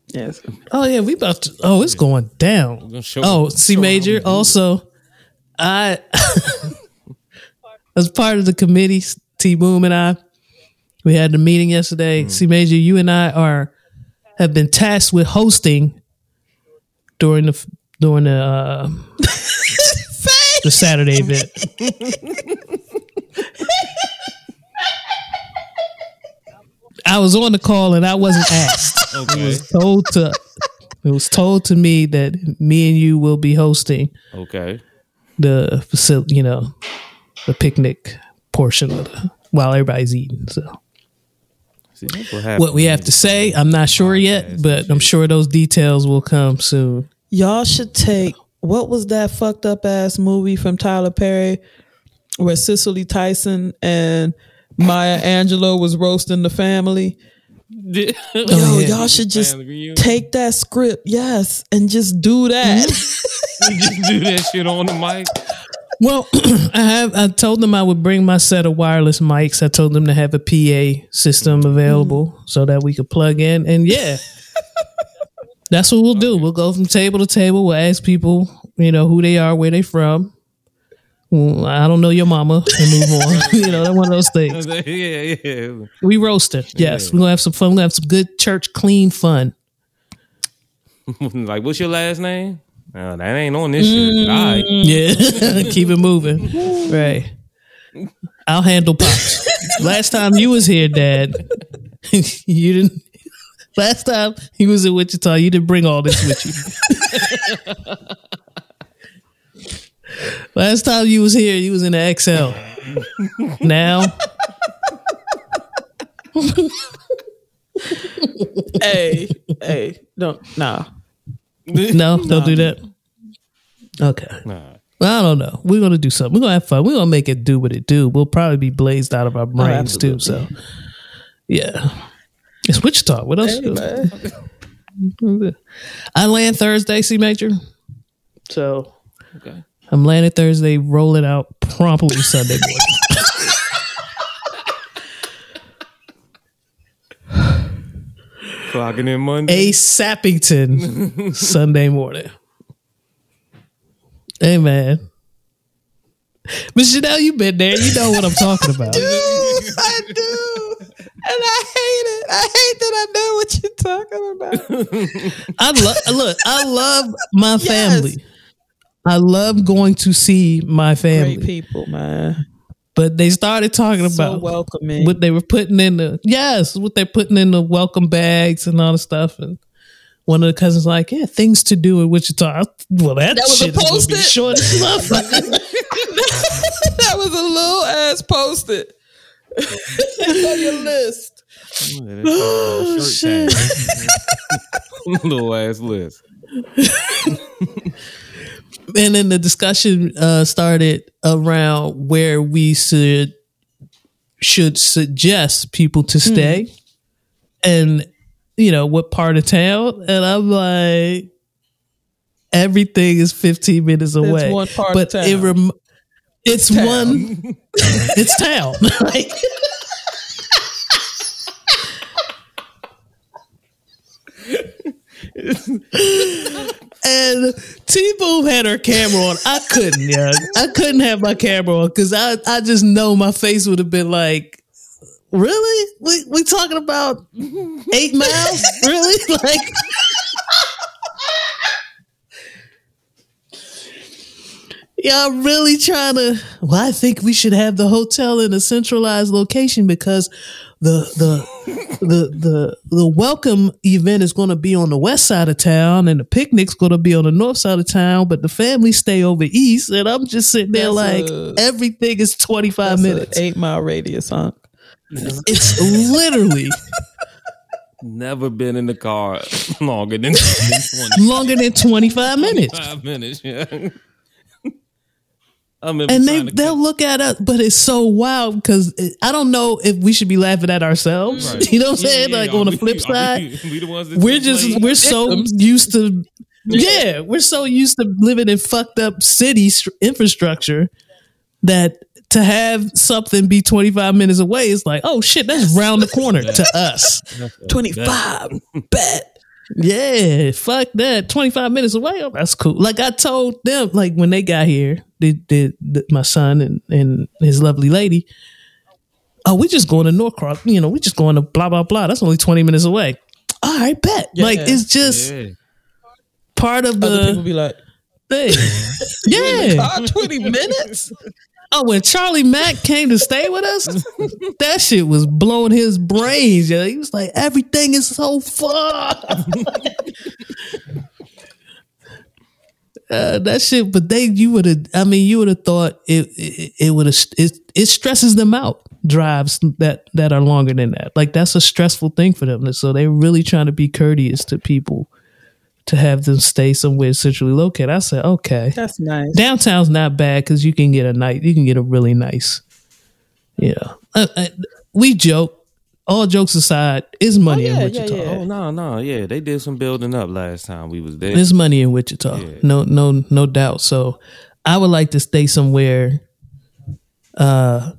Yes. oh yeah, we about to. Oh, it's going down. Oh, C major. how we do. Also, I as part of the committee, T Boom and I, we had the meeting yesterday. C major, you and I are have been tasked with hosting during the during the uh, the Saturday event. I was on the call and I wasn't asked. It was told to it was told to me that me and you will be hosting Okay. the facility, you know, the picnic portion of the while everybody's eating. So See, that's what happened. what we have to say, I'm not sure yet, but I'm sure those details will come soon. Y'all should take what was that fucked up ass movie from Tyler Perry where Cicely Tyson and Maya Angelou was roasting the family? Yo, Oh, yeah. y'all should just take that script, yes, and just do that. Just do that shit on the mic. Well, I have. I told them I would bring my set of wireless mics. I told them to have a PA system available hmm. so that we could plug in. And yeah, that's what we'll do. We'll go from table to table. We'll ask people, you know, who they are, where they from. Well, I don't know your mama, and move on. you know, that's one of those things. yeah, yeah. We roasting. Yes, we're gonna have some fun. We're gonna have some good church clean fun. like, what's your last name? Uh, that ain't on this shit. But all right. Yeah, keep it moving. Right. I'll handle pops. Last time you was here, Dad, you didn't. Last time he was in Wichita, you didn't bring all this with you. Last time you was here, you was in the XL. Now, hey, hey, don't nah. no, don't do that. Okay. Nah. I don't know. We're gonna do something. We're gonna have fun. We're gonna make it do what it do. We'll probably be blazed out of our oh, brains too. So, yeah, it's Wichita. What else? I land Thursday, C major. So Okay. I'm landing Thursday, rolling out promptly Sunday morning. Clocking in Monday. A Sappington Sunday morning. Hey man. Miss Janelle, you been there. You know what I'm talking about. I do. I do. And I hate it. I hate that I know what you're talking about. I love look, I love my Yes. family. I love going to see my family. Great people, man. But they started talking So about welcoming. what they were putting in the yes, what they're putting in the welcome bags and all the stuff. And one of the cousins like, yeah, things to do in Wichita. I- Well, that, That was a shit is gonna be post-it? short as motherfucker. that was a little ass posted. It's on your list. Oh, shirt tag. Little ass list. And then the discussion uh, started around where we should should suggest people to stay, and you know what part of town. And I'm like, everything is 15 minutes away. one part of but town. it rem- it's town. one. it's town. like, and T Boom had her camera on. I couldn't, yeah. I couldn't have my camera on because I, I just know my face would have been like, really? We we talking about eight miles? really? Like Y'all really trying to well, I think we should have the hotel in a centralized location because the the the the the welcome event is going to be on the west side of town and the picnic's going to be on the north side of town but the family stay over east and i'm just sitting there That's like a- everything is 25 That's a minutes eight mile radius, huh? it's literally Never been in the car longer than longer than 25 minutes 25 minutes. Yeah. I remember and they they'll look at us but it's so wild because i don't know if we should be laughing at ourselves Right. you know what i'm Yeah, saying yeah, like are on the flip side we, we the ones that we're just blame? we're so used to yeah we're so used to living in fucked up city str- infrastructure that to have something be 25 minutes away is like oh shit that's round the corner to us 25. Bet. Yeah fuck that 25 minutes away oh, that's cool like i told them like when they got here they did my son and, and his lovely lady oh we just going to norcross you know we just going to blah blah blah that's only 20 minutes away all right bet like it's just Yeah. part of Other people be like, thing. yeah. ah, 20 minutes? Oh, when Charlie Mack came to stay with us, that shit was blowing his brains. Yeah, he was like, everything is so far. Uh, that shit, but they, you would have. I mean, you would have thought it. It, it would have. It, it stresses them out. Drives that that are longer than that. Like that's a stressful thing for them. So they're really trying to be courteous to people to have them stay somewhere centrally located. I said, okay, That's nice. downtown's not bad because you can get a night you can get a really nice yeah uh, uh, we joke all jokes aside is money yeah, in yeah, wichita yeah. Oh no, no, yeah, they did some building up last time we was there. there's money in wichita Yeah. no no no doubt so i would like to stay somewhere uh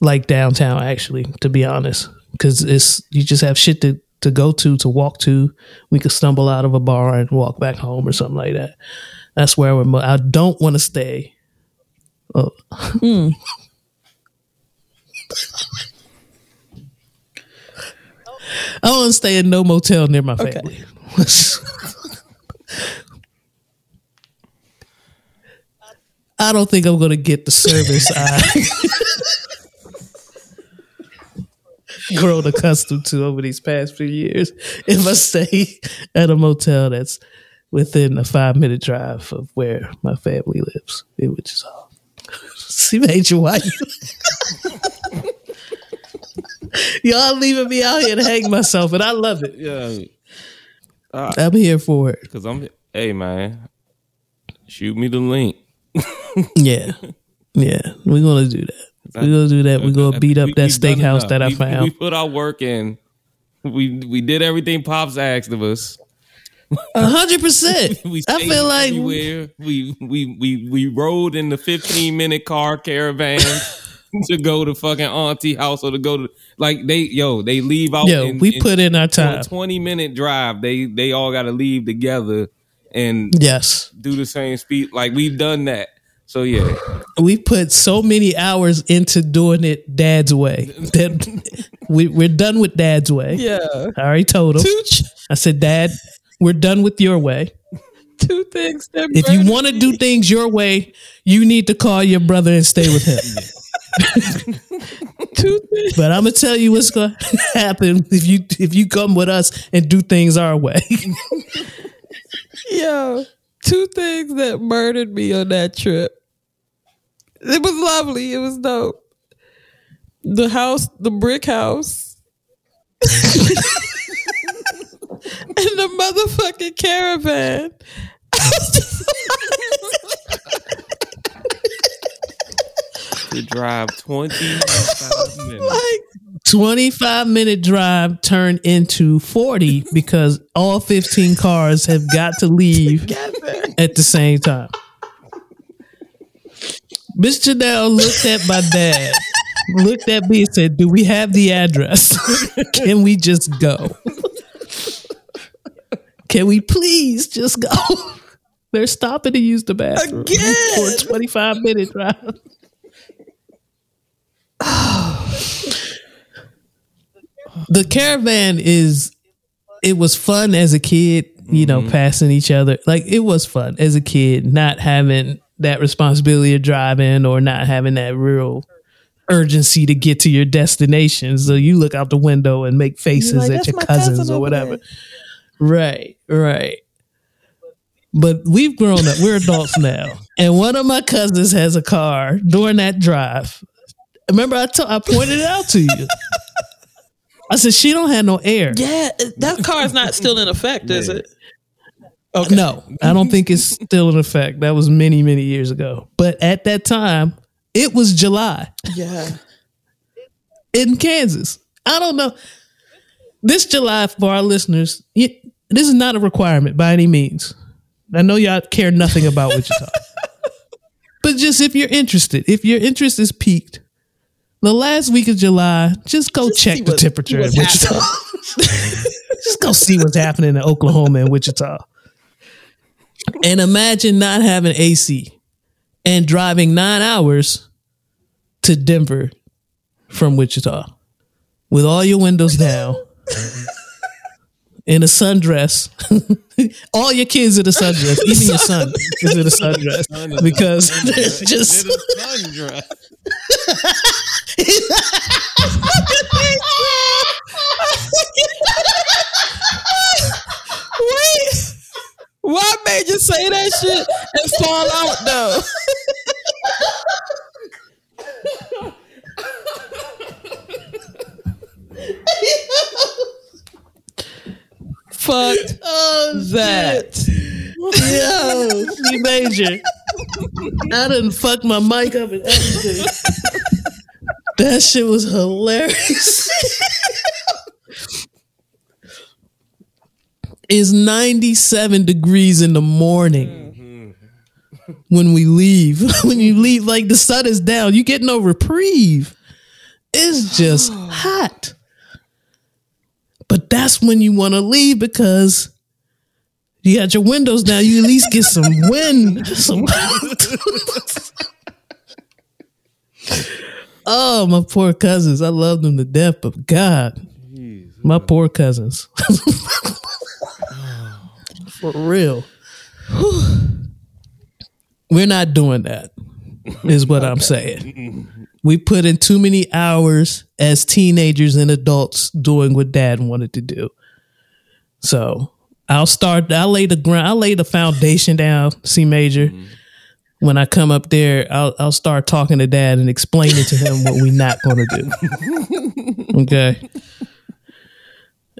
like downtown actually to be honest because it's you just have shit to to go to to walk to we could stumble out of a bar and walk back home or something like that that's where I i don't want to stay Oh. I want to stay in no motel near my Okay. family. I don't think I'm going to get the service I grown accustomed to over these past few years if I stay at a motel that's within a five minute drive of where my family lives, in Wichita. Oh, see, Major, why you? Y'all leaving me out here to hang myself, and I love it. yeah, uh, I'm here for it. because I'm. Hey man, Shoot me the link. Yeah, yeah, we're gonna do that. We're gonna do that. We're gonna beat up We- that steakhouse that I We- We found. put our work in. We we did everything Pops asked of us. A hundred percent. I feel like we we we we rode in the 15 minute car caravan to go to fucking auntie house or to go to like they yo they leave out. yo, in- we in- put in our time. 20 minute drive. They they all got to leave together and Yes, do the same speed. Like we've done that. So yeah, we put so many hours into doing it Dad's way that we, we're done with Dad's way. Yeah. I already told him. Ch- I said, Dad, we're done with your way. two things If you want to do things your way, you need to call your brother and stay with him. two things But I'm gonna tell you what's gonna happen if you if you come with us and do things our way. Yo, two things that murdered me on that trip. It was lovely. It was dope. The house, the brick house, and the motherfucking caravan. I just to drive 25 minutes. like, 25 minute drive turned into 40 because all 15 cars have got to leave got there. at the same time. Miss Janelle looked at my dad, looked at me and said, Do we have the address? Can we just go? Can we please just go? They're stopping to use the bathroom Again. for a 25 minute drive. the caravan is it was fun as a kid, you know, mm-hmm. passing each other. Like it was fun as a kid, not having that responsibility of driving or not having that real urgency to get to your destination. So you look out the window and make faces like, at your cousins cousin or whatever. Right, right. But we've grown up. We're adults now. And one of my cousins has a car during that drive. Remember I I pointed it out to you. I said she don't have no air. Yeah, that car is not still in effect, is it? Oh, no, I don't think it's still in effect. That was many, many years ago. But at that time, it was July Yeah. in Kansas. I don't know. This July, for our listeners, this is not a requirement by any means. I know y'all care nothing about Wichita. but just if you're interested, if your interest is peaked, the last week of July, just go check the what- temperature in Wichita. just go see what's happening in Oklahoma and Wichita. And imagine not having AC and driving nine hours to Denver from Wichita with all your windows down in a sundress. all your kids in a sundress, even your son is in a sundress because there's just Wait. Why made you say that shit and fall out though? Fuck oh, that. yo, C major. I didn't fuck my mic up and everything. That shit was hilarious. It's 97 degrees in the morning mm-hmm. when we leave. when you leave, like the sun is down, you get no reprieve. It's just hot. But that's when you want to leave because you got your windows down. You at least get some wind. Some oh, my poor cousins. I love them to death, but God, my poor cousins. For real. We're not doing that, is what I'm saying. We put in too many hours as teenagers and adults doing what dad wanted to do. So I'll start. I'll lay the ground. I'll lay the foundation down. C major. When I come up there, I'll I'll start talking to dad and explaining to him what we're not going to do. Okay.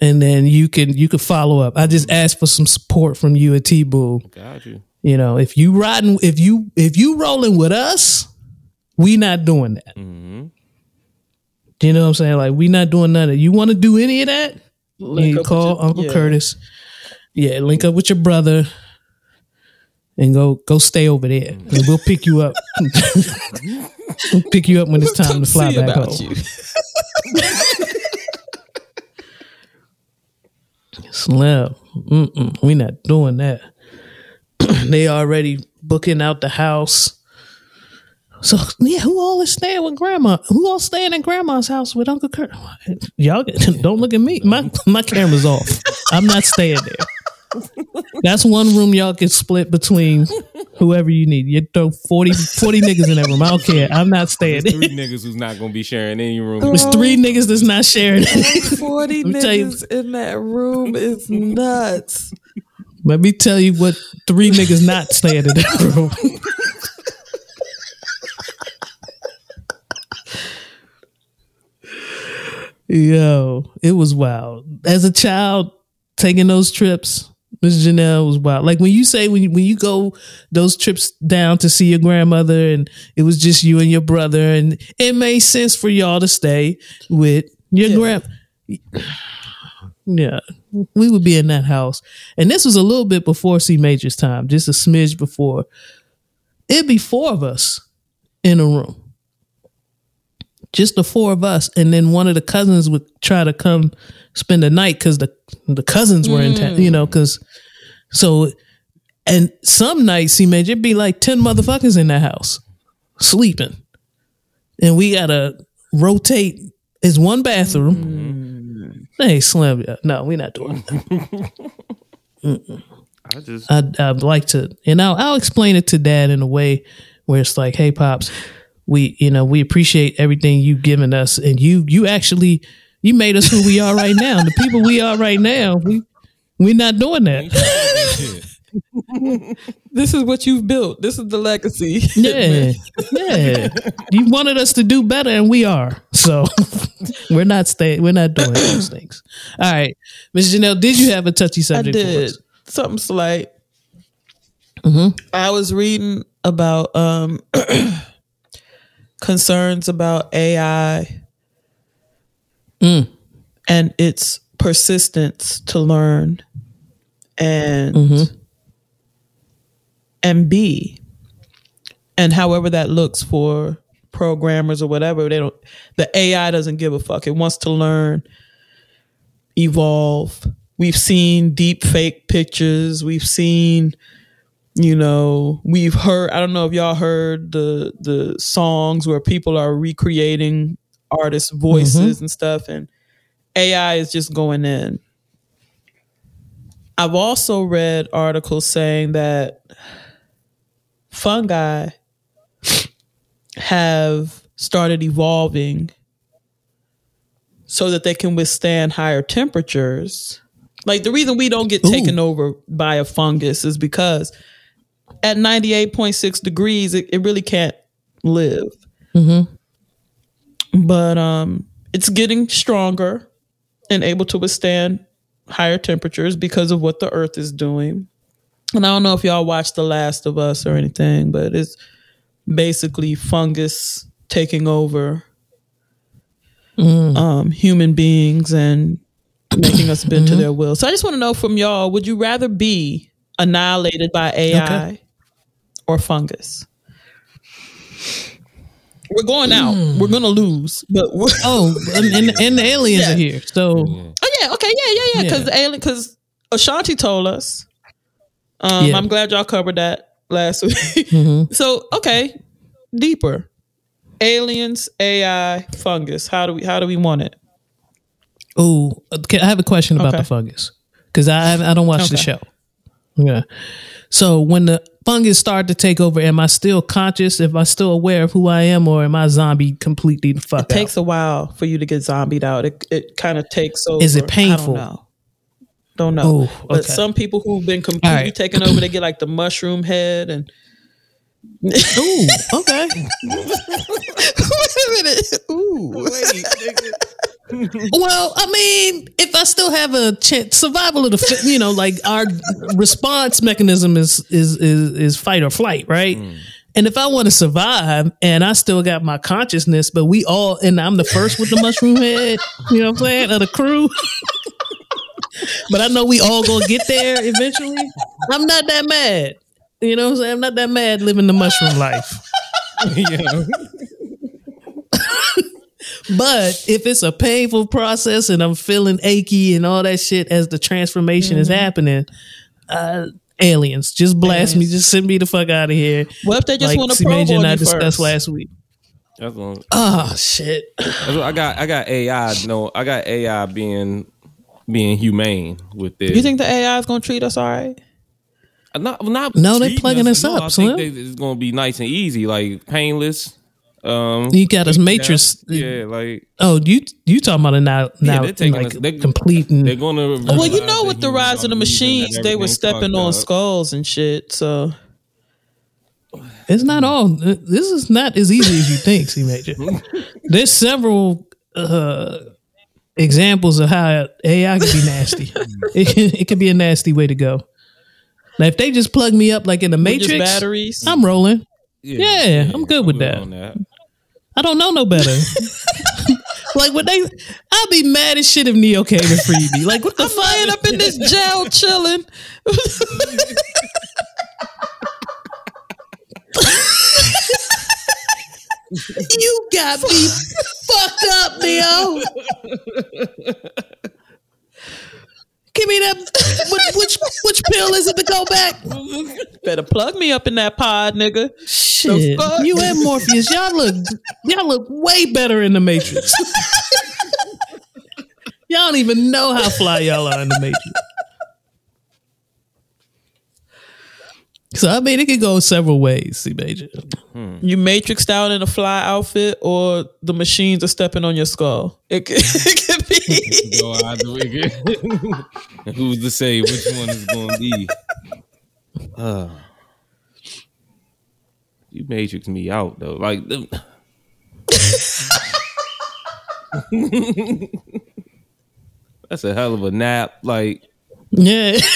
And then you can you can follow up. I just asked for some support from you at T Boo Got you. You know, if you riding, if you if you rolling with us, we not doing that. Mm-hmm. You know what I'm saying? Like we not doing none of. You want to do any of that? Link you call your- Uncle yeah. Curtis. Yeah, link up with your brother, and go go stay over there, and we'll pick you up. we'll pick you up when it's time to fly back about home. you. Slim, Mm-mm, we not doing that. they already booking out the house. So yeah, who all is staying with grandma? Who all staying in grandma's house with Uncle Kurt? Y'all don't look at me. My my camera's off. I'm not staying there. That's one room y'all can split between whoever you need. You throw 40, 40 niggas in that room. I don't care. I'm not staying there. Three niggas who's not gonna be sharing any room. There's three niggas that's not sharing. 40 Let me tell you- niggas in that room is nuts. Let me tell you what three niggas not staying in that room. Yo, it was wild. As a child, taking those trips, Miss Janelle was wild. Like when you say when you, when you go those trips down to see your grandmother, and it was just you and your brother, and it made sense for y'all to stay with your grand. Yeah, we would be in that house, and this was a little bit before C Major's time, just a smidge before. It'd be four of us in a room, just the four of us, and then one of the cousins would try to come spend the night because the the cousins were in town, you know, mm. because so. And some nights, C Major, it'd be like ten motherfuckers in that house sleeping, and we gotta rotate. It's one bathroom. Mm. Hey, Slim, yeah. no, we're not doing. That. I just I'd, I'd like to, and I'll, I'll explain it to dad in a way where it's like, hey, pops, we, you know, we appreciate everything you've given us, and you, you actually, you made us who we are right now. The people we are right now, we, we're not doing that. This is what you've built. This is the legacy. Yeah, yeah. You wanted us to do better, and we are. So we're not staying. We're not doing those things. All right, Miss Janelle, did you have a touchy I subject? for did us? something slight. Mm-hmm. I was reading about um concerns about AI Mm. and its persistence to learn and Mm-hmm. and be and however that looks for programmers or whatever they don't the AI doesn't give a fuck it wants to learn evolve we've seen deep fake pictures we've seen you know we've heard i don't know if y'all heard the the songs where people are recreating artists mm-hmm. voices and stuff and ai is just going in. I've also read articles saying that fungi have started evolving so that they can withstand higher temperatures. Like the reason we don't get taken over by a fungus is because at 98.6 degrees, it, it really can't live. But um, it's getting stronger and able to withstand higher temperatures because of what the earth is doing. And I don't know if y'all watched The Last of Us or anything, but it's basically fungus taking over um, human beings and making us bend to their will. So I just want to know from y'all: Would you rather be annihilated by AI Okay. Or fungus? We're going out. We're gonna lose, but we're, Oh, and, and, and the aliens Yeah. are here. So Oh yeah, okay, yeah, yeah, yeah. Because Yeah. alien, because Ashanti told us. Um, Yeah. I'm glad y'all covered that last week. Mm-hmm. So okay, deeper. Aliens, AI, fungus. How do we? How do we want it? Oh, okay, I have a question about Okay. the fungus because I I don't watch the show. Yeah. So when the fungus start to take over, am I still conscious? If I still aware of who I am, or am I zombie completely the fuck It takes a while for you to get zombied out. It it kind of takes over. Is it painful? I don't know. Don't know. Oh, But some people who've been completely All right. taken over, they get like the mushroom head and. Ooh, okay. Wait a minute. Ooh. Well, I mean, if I still have a chance, survival of the fit, you know, like our response mechanism is is is, is fight or flight, right? Hmm. And if I want to survive and I still got my consciousness, but we all and I'm the first with the mushroom head, you know what I'm saying, of the crew. but I know we all gonna get there eventually. I'm not that mad. You know what I'm saying? I'm not that mad living the mushroom life. yeah. But if it's a painful process and I'm feeling achy and all that shit as the transformation is happening, uh, aliens, just blast me, just send me the fuck out of here. What if they just like want to probe on and I you discussed first? last week. That's one. Oh shit! I got. I got AI. No, I got AI being being humane with this. You think the AI is gonna treat us all right? Not, not No, they treating plugging us no, up, I Slim. think they, it's gonna be nice and easy, like painless. Um, You got us Matrix. yeah, like Oh, you you talking about it now? Now, they're like us- they- completing. they're gonna. Well, you know, with the rise of the are reason that machines, they were stepping on up. skulls and shit. So It's not all. This is not as easy as you think, C Major. There's several uh, examples of how AI can be nasty. it, can, it can be a nasty way to go. Now, if they just plug me up like in the Matrix, batteries. I'm rolling. Yeah, I'm good with that. that. I don't know no better. like when they, I'd be mad as shit if Neo came and freed me. Like what the I'm fuck? laying up in this jail chilling. You got me fucked up, Neo. Give me that. Which, which which pill is it to go back? Better plug me up in that pod, nigga. Shit, you and Morpheus, y'all look y'all look way better in the Matrix. y'all don't even know how fly y'all are in the Matrix. So I mean, it could go several ways. See, major. You matrixed out in a fly outfit, or the machines are stepping on your skull. It could, it could be. Go either way. And Who's to say which one is going to be? Uh, you matrix me out though. Like them- that's a hell of a nap. Like Yeah.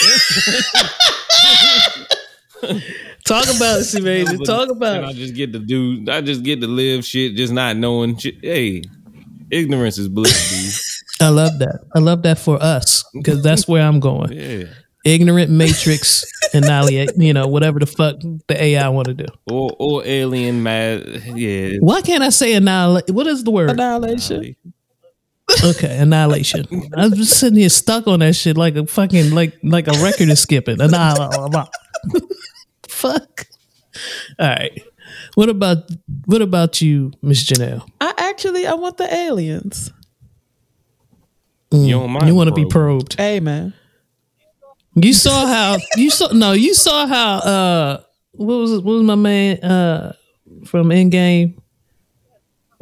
Talk about it, see, major. Talk about and I just get to do. I just get to live shit, just not knowing shit. Hey, ignorance is bliss, I love that. I love that for us because that's where I'm going. Yeah. Ignorant matrix annihilate. You know, whatever the fuck the AI want to do. Or or alien mad. Yeah. Why can't I say annihilate? What is the word? Annihilation. Okay, annihilation. I'm just sitting here stuck on that shit like a fucking like like a record is skipping. Annihilation. Fuck. All right. What about what about you, Miss Janelle? I actually, I want the aliens. You don't mind You want to be probed. Hey, man. You saw how you saw no, you saw how uh what was what was my man uh from Endgame?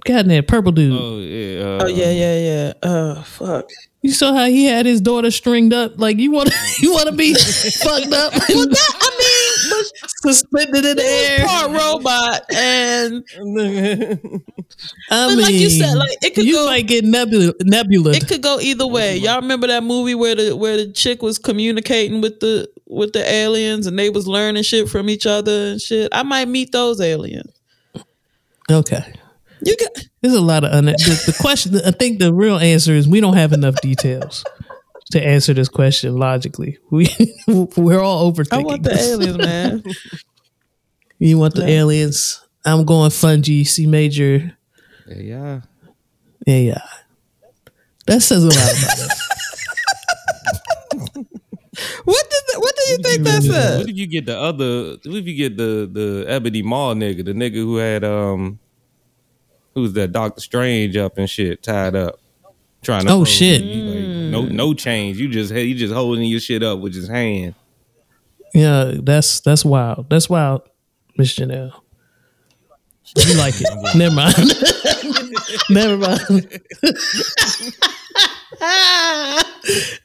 God damn, purple dude. Oh yeah. Uh, Oh yeah, yeah, yeah. Uh, fuck. You saw how he had his daughter stringed up. Like you want to you want to be fucked up. Well, that I mean, but suspended in the air. part robot, and I But mean, like you said, like, it could you go- might get nebula. nebula. it could go either way. Y'all remember that movie where the where the chick was communicating with the with the aliens, and they was learning shit from each other and shit. I might meet those aliens. okay. You got There's a lot of un- the, the question. I think the real answer is we don't have enough details to answer this question logically. We we're all overthinking. I want the aliens, man. You want the aliens? I'm going fungi. C major. yeah. Yeah, yeah. That says a lot about us. What did the, what do you think that says? What said? if you get the other? What if you get the the Ebony Maw nigga, the nigga who had um, who's that Doctor Strange up and shit, tied up, trying to. Oh, shit. like, no no mm. change. You just you just holding your shit up with his hand. Yeah, that's that's wild. That's wild, Miss Janelle. You like it? Never mind. Never mind.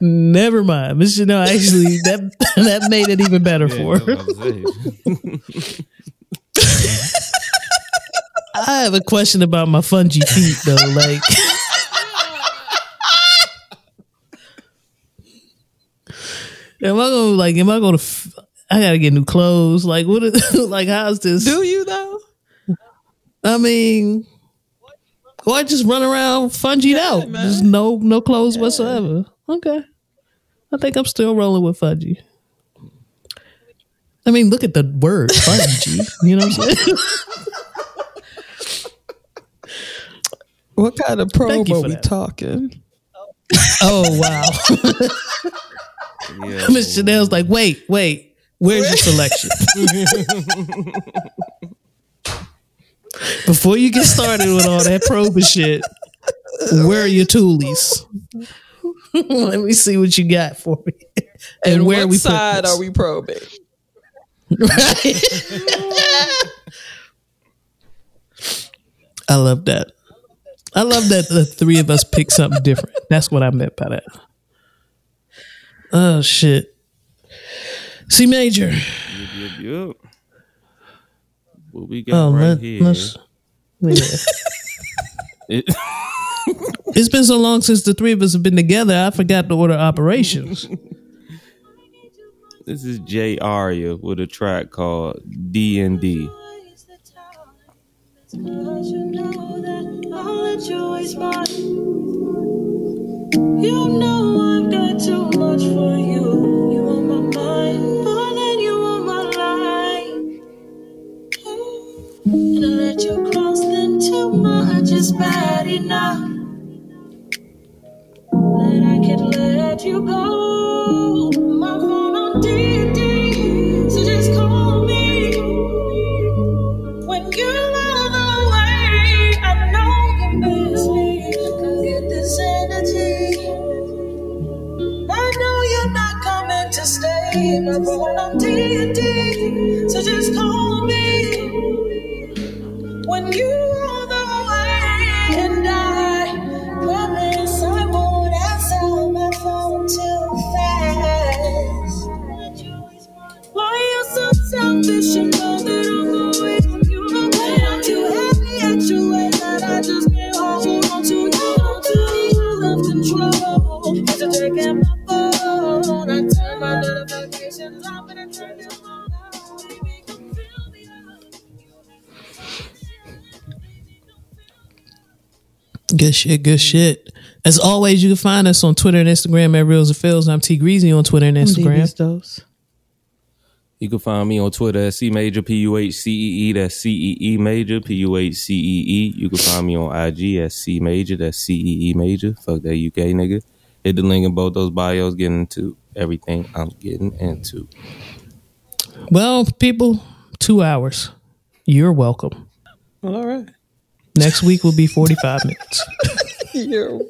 Never mind, Miss Janelle. Actually, that that made it even better for her. Yeah, that's what I was about to say. I have a question about my fungi feet though. Like, Am I gonna like? Am I gonna? F- I gotta get new clothes. Like what? Is, like how's this? Do you though? I mean, or I just run around fungied out, man. just no no clothes whatsoever. Okay, I think I'm still rolling with fudgy. I mean, look at the word fudgy. you know what I'm saying? What kind of probe are we that. talking? oh wow, Yeah, Miss Janelle's like, wait, wait, where's your selection? Before you get started with all that probe shit, where are your toolies? Let me see what you got for me. And, And where what we side are we probing? Right. I love that. I love that the three of us pick something different. That's what I meant by that. Oh shit. C major. Yup, yup. What we got Oh, right let, here? let's. Yeah. It, It's been so long since the three of us have been together. I forgot to order operations. this is J Aria with a track called D and D. You know I've got too much for you. You on my mind more than you on my life. And I let you cross, then too much is bad enough. That I could let you go. To stay. My on D&D, so just call me. When you Good shit, good shit. As always, you can find us on Twitter and Instagram at Reels and Phils. I'm T Greasy on Twitter and Instagram. You can find me on Twitter at C Major P U H C E E. That's C E E Major P U H C E E. You can find me on IG at C Major. That's C E E Major. Fuck that UK nigga. Hit the link in both those bios. Getting into everything I'm getting into. Well, people, two hours. You're welcome. All right. Next week will be 45 minutes. You're